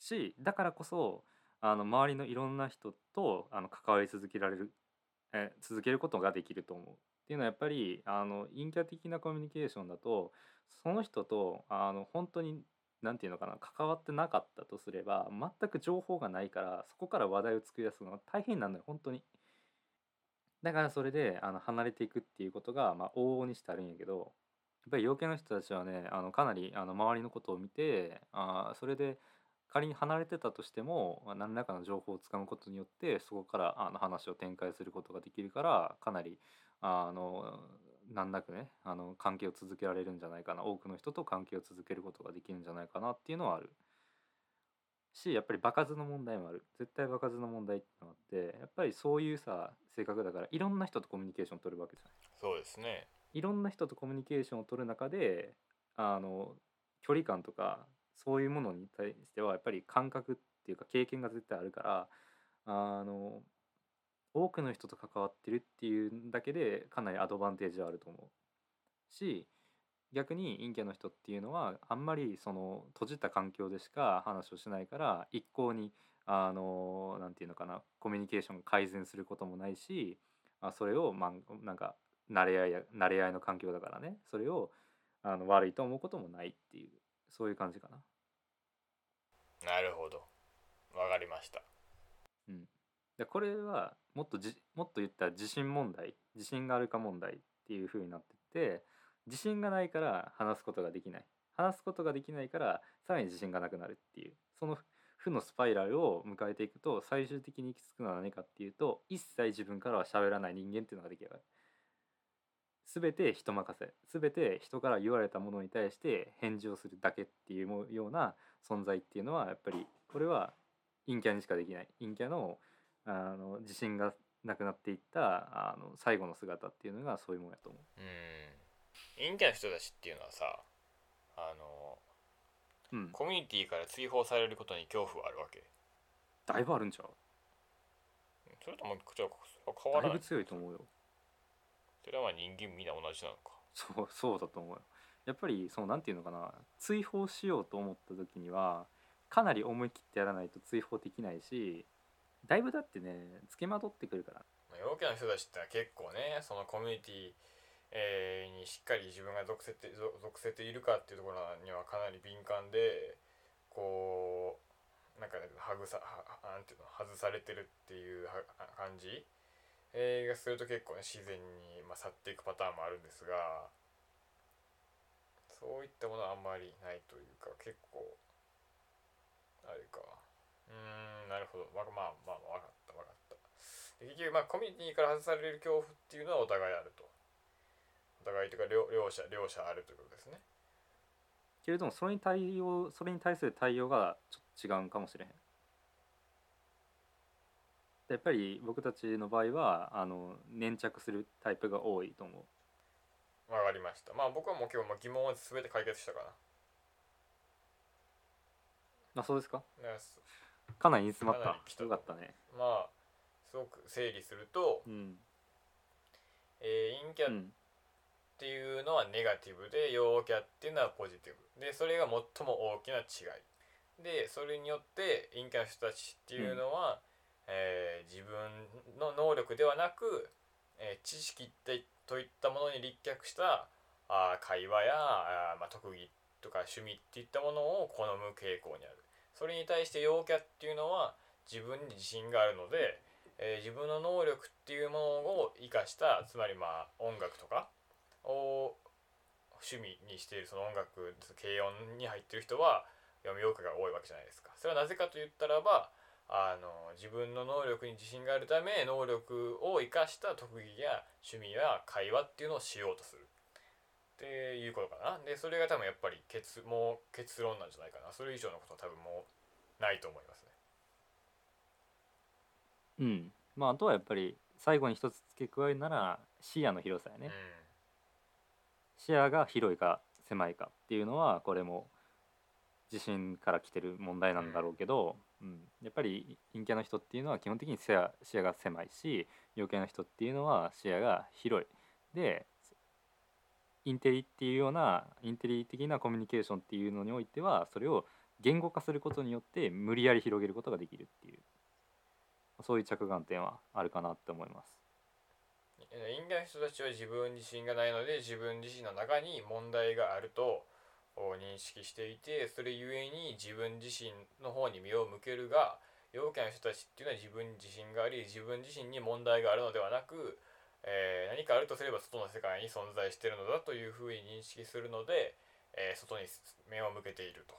しだからこそあの周りのいろんな人とあの関わり続けられるえ続けることができると思う。っていうのはやっぱりあの陰キャ的なコミュニケーションだとその人とあの本当に何て言うのかな関わってなかったとすれば全く情報がないからそこから話題を作り出すのが大変なのよ本当に。だからそれであの離れていくっていうことが、まあ、往々にしてあるんやけどやっぱり陽キャの人たちはねあのかなりあの周りのことを見てあそれで仮に離れてたとしても何らかの情報をつかむことによってそこからあの話を展開することができるからかなりあの難なくねあの関係を続けられるんじゃないかな多くの人と関係を続けることができるんじゃないかなっていうのはある。しやっぱり場数の問題もある。絶対場数の問題ってのがあってやっぱりそういうさ性格だからいろんな人とコミュニケーションを取るわけじゃない。そうですね。いろんな人とコミュニケーションを取る中であの距離感とかそういうものに対してはやっぱり感覚っていうか経験が絶対あるからあの多くの人と関わってるっていうだけでかなりアドバンテージはあると思うし逆に陰キャの人っていうのはあんまりその閉じた環境でしか話をしないから一向にあのなんていうのかなコミュニケーションが改善することもないしあそれをまあなんか慣れ合い慣れ合いの環境だからねそれをあの悪いと思うこともないっていうそういう感じかな。なるほど。わかりました。うん。でこれはもっとじもっと言ったら自信問題自信があるか問題っていう風になってって自信がないから話すことができない。話すことができないからさらに自信がなくなるっていうその負のスパイラルを迎えていくと最終的に行き着くのは何かっていうと一切自分からは喋らない人間っていうのが出来上がる。全て人任せ。全て人から言われたものに対して返事をするだけっていうような存在っていうのはやっぱりこれは陰キャにしかできない。陰キャのあの自信がなくなっていったあの最後の姿っていうのがそういうもんやと思う。うん。陰キャの人たちっていうのはさあの、うん、コミュニティから追放されることに恐怖はあるわけ。だいぶあるんちゃう？それともじゃ変わらない。だいぶ強いと思うよ。それはまあ人間みんな同じなのか。そうそうだと思うよ。やっぱりそのなんていうのかな。追放しようと思った時にはかなり思い切ってやらないと追放できないしだいぶだってねつけまとってくるから。陽キャの人たちって結構ねそのコミュニティ、えー、にしっかり自分が属せて属せているかっていうところにはかなり敏感でこうなんか、ね、はぐさはなんていうの外されてるっていう感じ？えー、がすると結構ね自然に、まあ、去っていくパターンもあるんですがそういったものはあんまりないというか結構あれか。うーんなるほど。まあまあまあ分かった分かった。で結局まあコミュニティから外される恐怖っていうのはお互いあると。お互いというか両両者両者あるということですね。けれどもそれに対応それに対する対応がちょっと違うかもしれへん。やっぱり僕たちの場合はあの粘着するタイプが多いと思う。わかりました。まあ僕はもう今日も疑問は全て解決したかあそうですか？かなり煮詰まっかなり来たた。よかったね。まあすごく整理すると、うん。えー陰キャっうん。ていうのはネガティブで陽キャっていうのはポジティブ。でそれが最も大きな違い。でそれによって陰キャの人たちっていうのは、えー自分の能力ではなく、えー知識ってといったものに立脚したあー会話やあー、まあ、特技とか趣味っていったものを好む傾向にあるそれに対して陽キャっていうのは自分に自信があるので、えー自分の能力っていうものを生かしたつまりまあ音楽とかを趣味にしているその音楽軽音に入ってる人は読み多くが多いわけじゃないですか。それはなぜかと言ったらばあの自分の能力に自信があるため能力を生かした特技や趣味や会話っていうのをしようとするっていうことかな。でそれが多分やっぱり結もう結論なんじゃないかな。それ以上のことは多分もうないと思いますね。うんまああとはやっぱり最後に一つ付け加えるなら視野の広さやね、うん視野が広いか狭いかっていうのはこれも自信から来てる問題なんだろうけど、うんやっぱり陰キャの人っていうのは基本的に視野視野が狭いし陽キャの人っていうのは視野が広いでインテリっていうようなインテリ的なコミュニケーションっていうのにおいてはそれを言語化することによって無理やり広げることができるっていうそういう着眼点はあるかなって思います。陰キャの人たちは自分自信がないので自分自身の中に問題があると認識していてそれゆえに自分自身の方に目を向けるが陽キャの人たちっていうのは自分自信があり自分自身に問題があるのではなく、えー何かあるとすれば外の世界に存在しているのだというふうに認識するので、えー外に目を向けていると。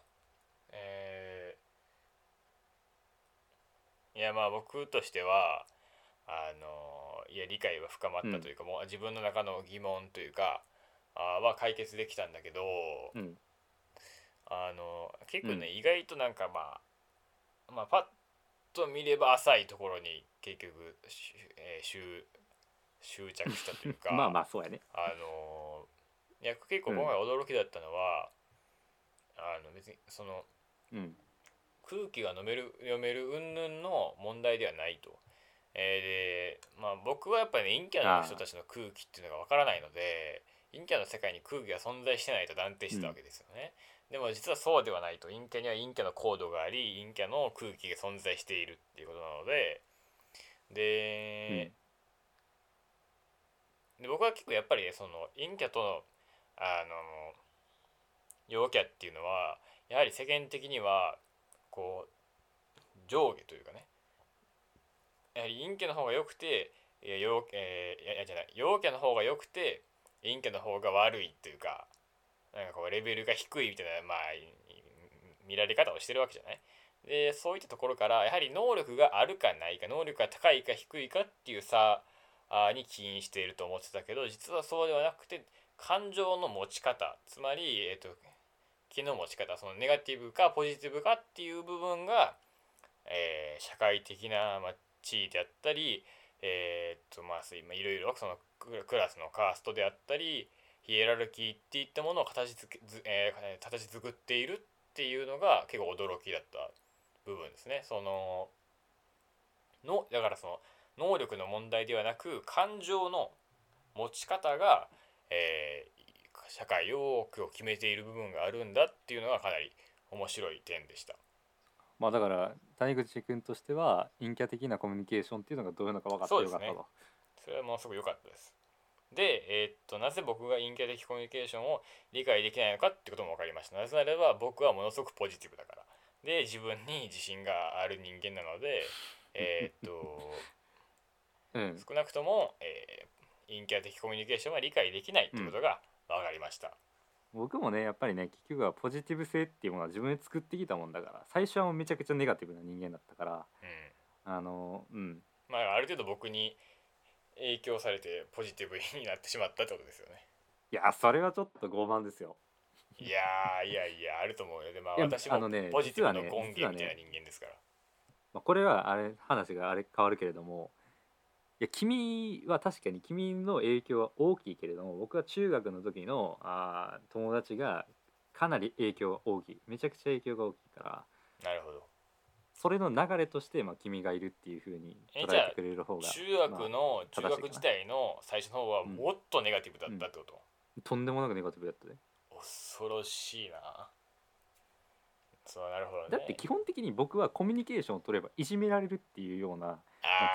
えーいやまあ僕としてはあのいや理解は深まったというか、もう自分の中の疑問というかあーは解決できたんだけど、うん。あの結構ね、うん。意外となんかまあまあパッと見れば浅いところに結局し、えー執執着したというか まあまあそうやね。あのいや結構今回驚きだったのは、あの別にそのうん空気が飲める読める云々の問題ではないと。えーでまあ僕はやっぱり、ね、陰キャの人たちの空気っていうのがわからないので陰キャの世界に空気が存在してないと断定してたわけですよね。でも実はそうではないと陰キャには陰キャのコードがあり陰キャの空気が存在しているっていうことなのでで,、で僕は結構やっぱりねその陰キャとのあの陽キャっていうのはやはり世間的にはこう上下というかね。やはり陰キャの方が良くて陽,、えーいやじゃない陽キャの方が良くて陰キャの方が悪いというかなんかこうレベルが低いみたいなまあ見られ方をしてるわけじゃない。でそういったところからやはり能力があるかないか能力が高いか低いかっていう差に起因していると思ってたけど実はそうではなくて感情の持ち方つまり、えー、と気の持ち方そのネガティブかポジティブかっていう部分が、えー社会的な、まあ、地位であったりえーとまあいろいろそのクラスのカーストであったりヒエラルキーっていったものを形づけ、えー形作っているっていうのが結構驚きだった部分ですね。そののだからその能力の問題ではなく感情の持ち方が、えー社会を決めている部分があるんだっていうのがかなり面白い点でした。まあだから谷口君としては陰キャ的なコミュニケーションっていうのがどういうのか分かってよかったと。それはものすごく良かったです。で、えーっとなぜ僕が陰キャ的コミュニケーションを理解できないのかってことも分かりました。なぜならば僕はものすごくポジティブだから。で自分に自信がある人間なので、えーっとうん、少なくとも、えー陰キャ的コミュニケーションは理解できないってことが分かりました。僕もねやっぱりね結局はポジティブ性っていうものは自分で作ってきたもんだから最初はもうめちゃくちゃネガティブな人間だったからうん。あのうん。まあある程度僕に影響されてポジティブになってしまったってことですよね。いやそれはちょっと傲慢ですよ。いやーいやいやあると思うよ。でまあいや私もあのねポジティブの実はね根源みたいな人間ですから、まあ、これはあれ話があれ変わるけれどもいや君は確かに君の影響は大きいけれども僕は中学の時のあー友達がかなり影響が大きい。めちゃくちゃ影響が大きいから。なるほど。それの流れとして、まあ、君がいるっていうふうに捉えてくれる方が中学の、中正しいかな。学時代の最初の方はうん。もっとネガティブだったってこと、とんでもなくネガティブだったね恐ろしいなそうなるほどね。だって基本的に僕はコミュニケーションを取ればいじめられるっていうような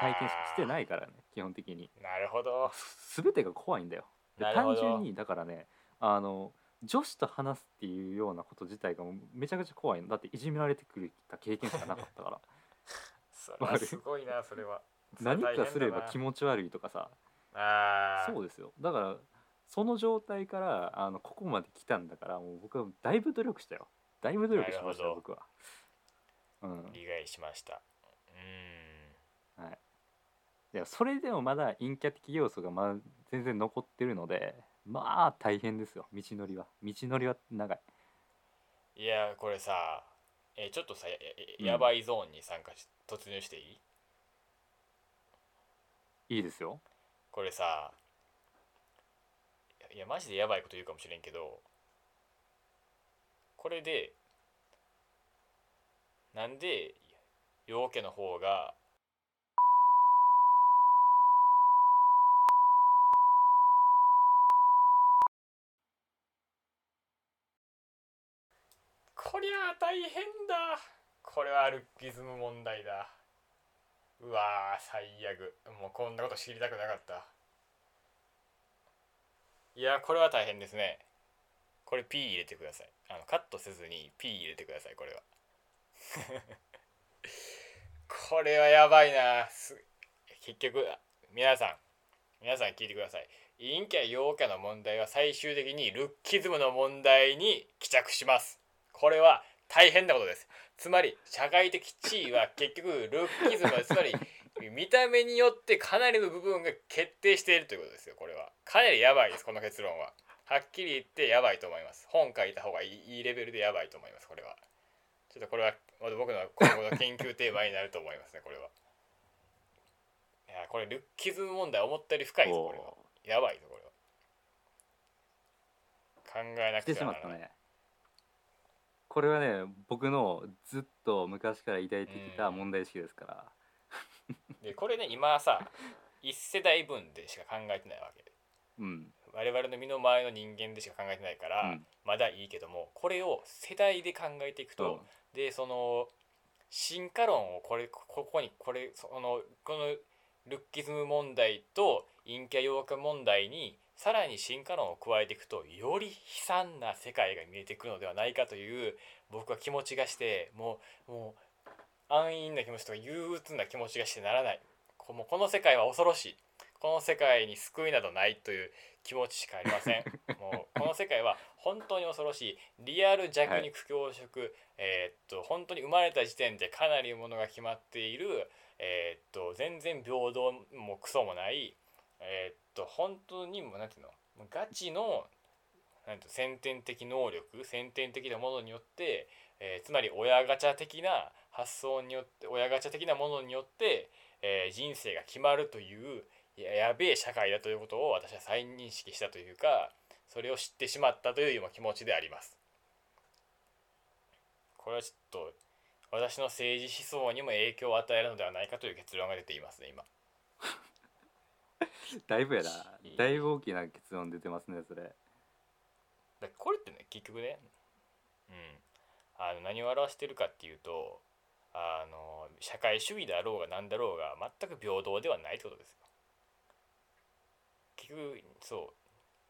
体験しかしてないからね基本的に。なるほど。全てが怖いんだよ。単純にだからねあの女子と話すっていうようなこと自体がめちゃくちゃ怖いの。だっていじめられてくるた経験しかなかったから。それはすごいなそれは。何かすれば気持持ち悪いとかさ。ああそうですよ。だからその状態からあのここまで来たんだからもう僕はだいぶ努力したよだいぶ努力しました僕は。うん。理解しました。うーん。はい。いやそれでもまだ陰キャ的要素がまだ全然残ってるのでまあ大変ですよ道のりは。道のりは長い。いやこれさえちょっとさやうん。ややばいゾーンに参加し突入していい？いいですよ。これさいやいやマジでやばいこと言うかもしれんけどこれでなんで陽家の方がこりゃあ大変だ。これはアルキズム問題だ。うわー最悪。もうこんなこと知りたくなかった。いやこれは大変ですね。これ P 入れてください。あのカットせずに P 入れてくださいこれは。これはやばいな。結局皆さん皆さん聞いてください。陰キャ陽キャの問題は最終的にルッキズムの問題に帰着します。これは大変なことです。つまり社会的地位は結局ルッキズムはつまり見た目によってかなりの部分が決定しているということですよこれは。かなりやばいですこの結論は。はっきり言ってやばいと思います。本書いた方がいいレベルでやばいと思いますこれは。ちょっとこれはまた僕の今後の研究テーマになると思いますねこれは。いやこれルッキズム問題思ったより深いぞこれは。おやばいぞこれは。考えなくてはならない。これはね僕のずっと昔から抱いてきた問題意識ですから。でこれね今さ一世代分でしか考えてないわけ。でうん我々の身の回りの人間でしか考えてないから、うん。まだいいけどもこれを世代で考えていくと、でその進化論をこれここにこれそのこのルッキズム問題と陰キャ陽キャ問題にさらに進化論を加えていくとより悲惨な世界が見えてくるのではないかという僕は気持ちがしてもうもう安易な気持ちとか憂鬱な気持ちがしてならない。この世界は恐ろしいこの世界に救いなどないという気持ちしかありません。もうこの世界は本当に恐ろしいリアル弱肉強食、えーっと本当に生まれた時点でかなりものが決まっているえーっと全然平等もクソもないえーっと本当にもうなんていうの？ガチのなんていうの？先天的能力先天的なものによって、えーつまり親ガチャ的な発想によって親ガチャ的なものによって、えー人生が決まるというややべえ社会だということを私は再認識したというかそれを知ってしまったという今気持ちであります。これはちょっと私の政治思想にも影響を与えるのではないかという結論が出ていますね今。だいぶやなだいぶ大きな結論出てますねそれだこれってね結局ね、うん、あの何を表してるかっていうとあの社会主義であろうが何だろうが全く平等ではないってことですよ。結局そう。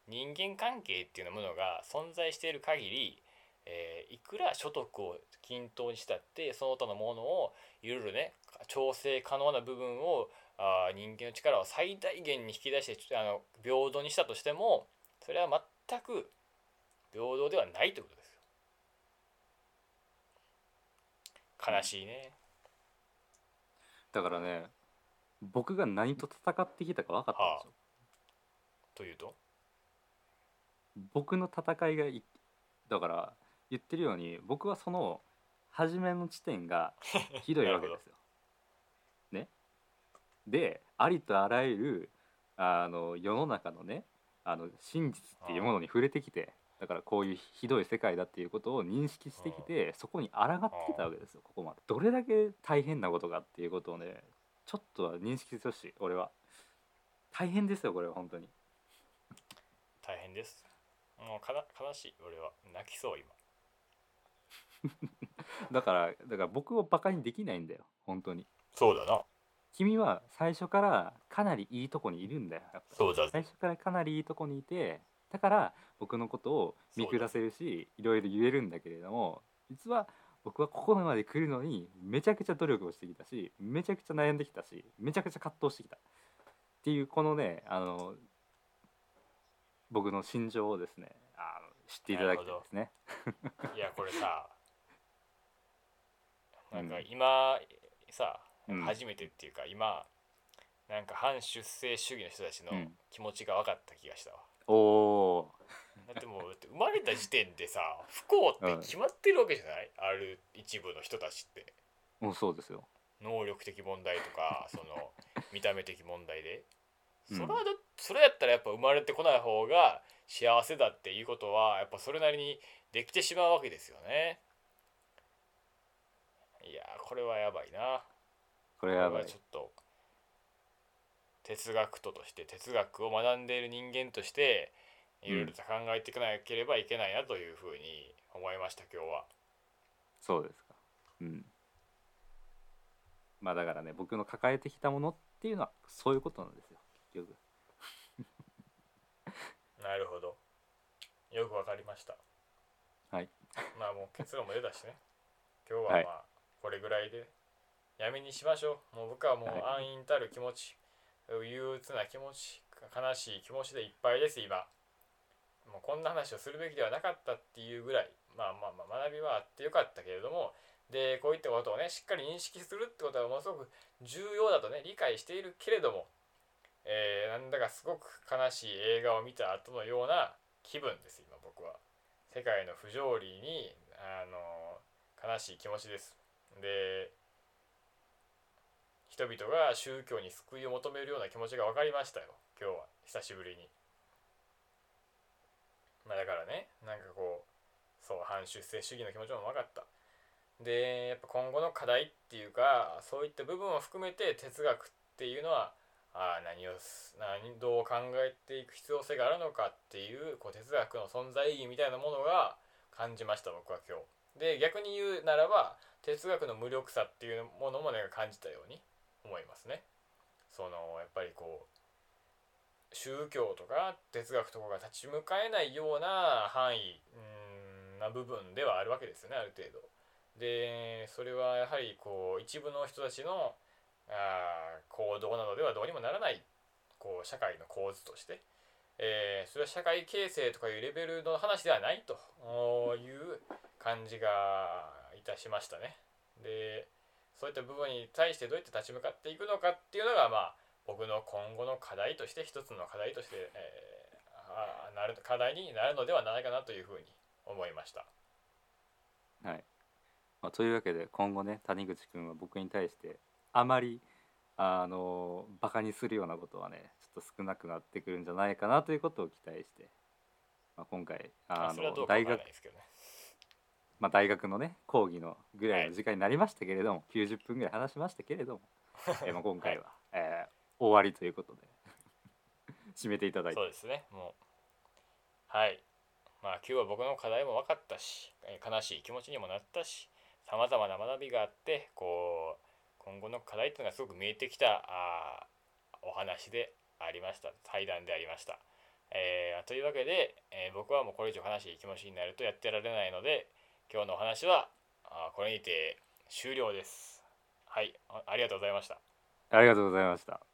人間関係っていうものが存在している限り、えーいくら所得を均等にしたってその他のものをいろいろね調整可能な部分をあ人間の力を最大限に引き出してあの平等にしたとしてもそれは全く平等ではないということですよ。悲しいね、だからね僕が何と戦ってきたか分かったんでしょ、というと？僕の戦いがいだから言ってるように僕はその初めの地点が ひどいわけですよ。ね。でありとあらゆるあの世の中のねあの真実っていうものに触れてきてだからこういうひどい世界だっていうことを認識してきてそこに抗ってきたわけですよここまで。どれだけ大変なことかっていうことをねちょっとは認識してほしい俺は。大変ですよこれは本当に。大変です。もうかな悲しい俺は。泣きそう今。だからだから僕をバカにできないんだよ。本当に。そうだな。君は最初からかなりいいとこにいるんだよ。そうだ。最初からかなりいいとこにいてだから僕のことを見下せるしいろいろ言えるんだけれども実は僕はここまで来るのにめちゃくちゃ努力をしてきたしめちゃくちゃ悩んできたしめちゃくちゃ葛藤してきた。っていうこのねあの僕の心情をですねあの知っていただきたいですね。いやこれさ なんかうん。今さうん。初めてっていうか今なんか反出生主義の人たちのうん。気持ちが分かった気がしたわ、おおだってもう生まれた時点でさ不幸って決まってるわけじゃない、ある一部の人たちって。ー、うん、そうですよ。能力的問題とかその見た目的問題で。うん。それはだそれやったらやっぱ生まれてこない方が幸せだっていうことはやっぱそれなりにできてしまうわけですよねいやーこれはやばいなこれやばいちょ。っと哲学徒として哲学を学んでいる人間としていろいろと考えていかなければいけないなというふうに思いました今日はそうですか。うん。まあだからね僕の抱えてきたものっていうのはそういうことなんですよ結局。なるほど。よくわかりました。はい。まあもう結論も出たしね。今日ははい。まあこれぐらいで。やめにしましょう。もう僕はもうは安易たる気持ち。憂鬱な気持ち。悲しい気持ちでいっぱいです今。もうこんな話をするべきではなかったっていうぐらい。まあまあまあ学びはあってよかったけれども。でこういったことをねしっかり認識するってことはものすごく重要だとね理解しているけれども、えーなんだかすごく悲しい映画を見た後のような気分です今僕は。世界の不条理にあの悲しい気持ちです。で人々が宗教に救いを求めるような気持ちが分かりましたよ。今日は。久しぶりに。まあだからねなんかこうそう反出世主義の気持ちも分かった。でやっぱ今後の課題っていうかそういった部分を含めて哲学っていうのはあ何を何どう考えていく必要性があるのかっていうこう哲学の存在意義みたいなものが感じました僕は今日。で逆に言うならば哲学の無力さっていうものもね感じたように思いますね。そのやっぱりこう宗教とか哲学とかが立ち向かえないような範囲んな部分ではあるわけですよねある程度。でそれはやはりこう一部の人たちのあ行動などではどうにもならないこう社会の構図として、えーそれは社会形成とかいうレベルの話ではないという感じがいたしましたね。でそういった部分に対してどうやって立ち向かっていくのかっていうのがまあ僕の今後の課題として一つの課題として、えーあなる課題になるのではないかなというふうに思いました。はい。まあ、というわけで今後ね谷口くんは僕に対してあまりあのバカにするようなことはねちょっと少なくなってくるんじゃないかなということを期待して、まあ、今回あの大学。まあ、大学のね講義のぐらいの時間になりましたけれども、90分ぐらい話しましたけれども、えーまあ、今回は、えー終わりということで締めていただいて。そうですね。もうはい。まあ今日は僕の課題も分かったしえー悲しい気持ちにもなったしさまざまな学びがあってこう今後の課題っていうのがすごく見えてきたあお話でありました。対談でありました、えーというわけで、えー僕はもうこれ以上悲しい気持ちになるとやってられないので今日のお話はあこれにて終了です。はい。ありがとうございました。ありがとうございました。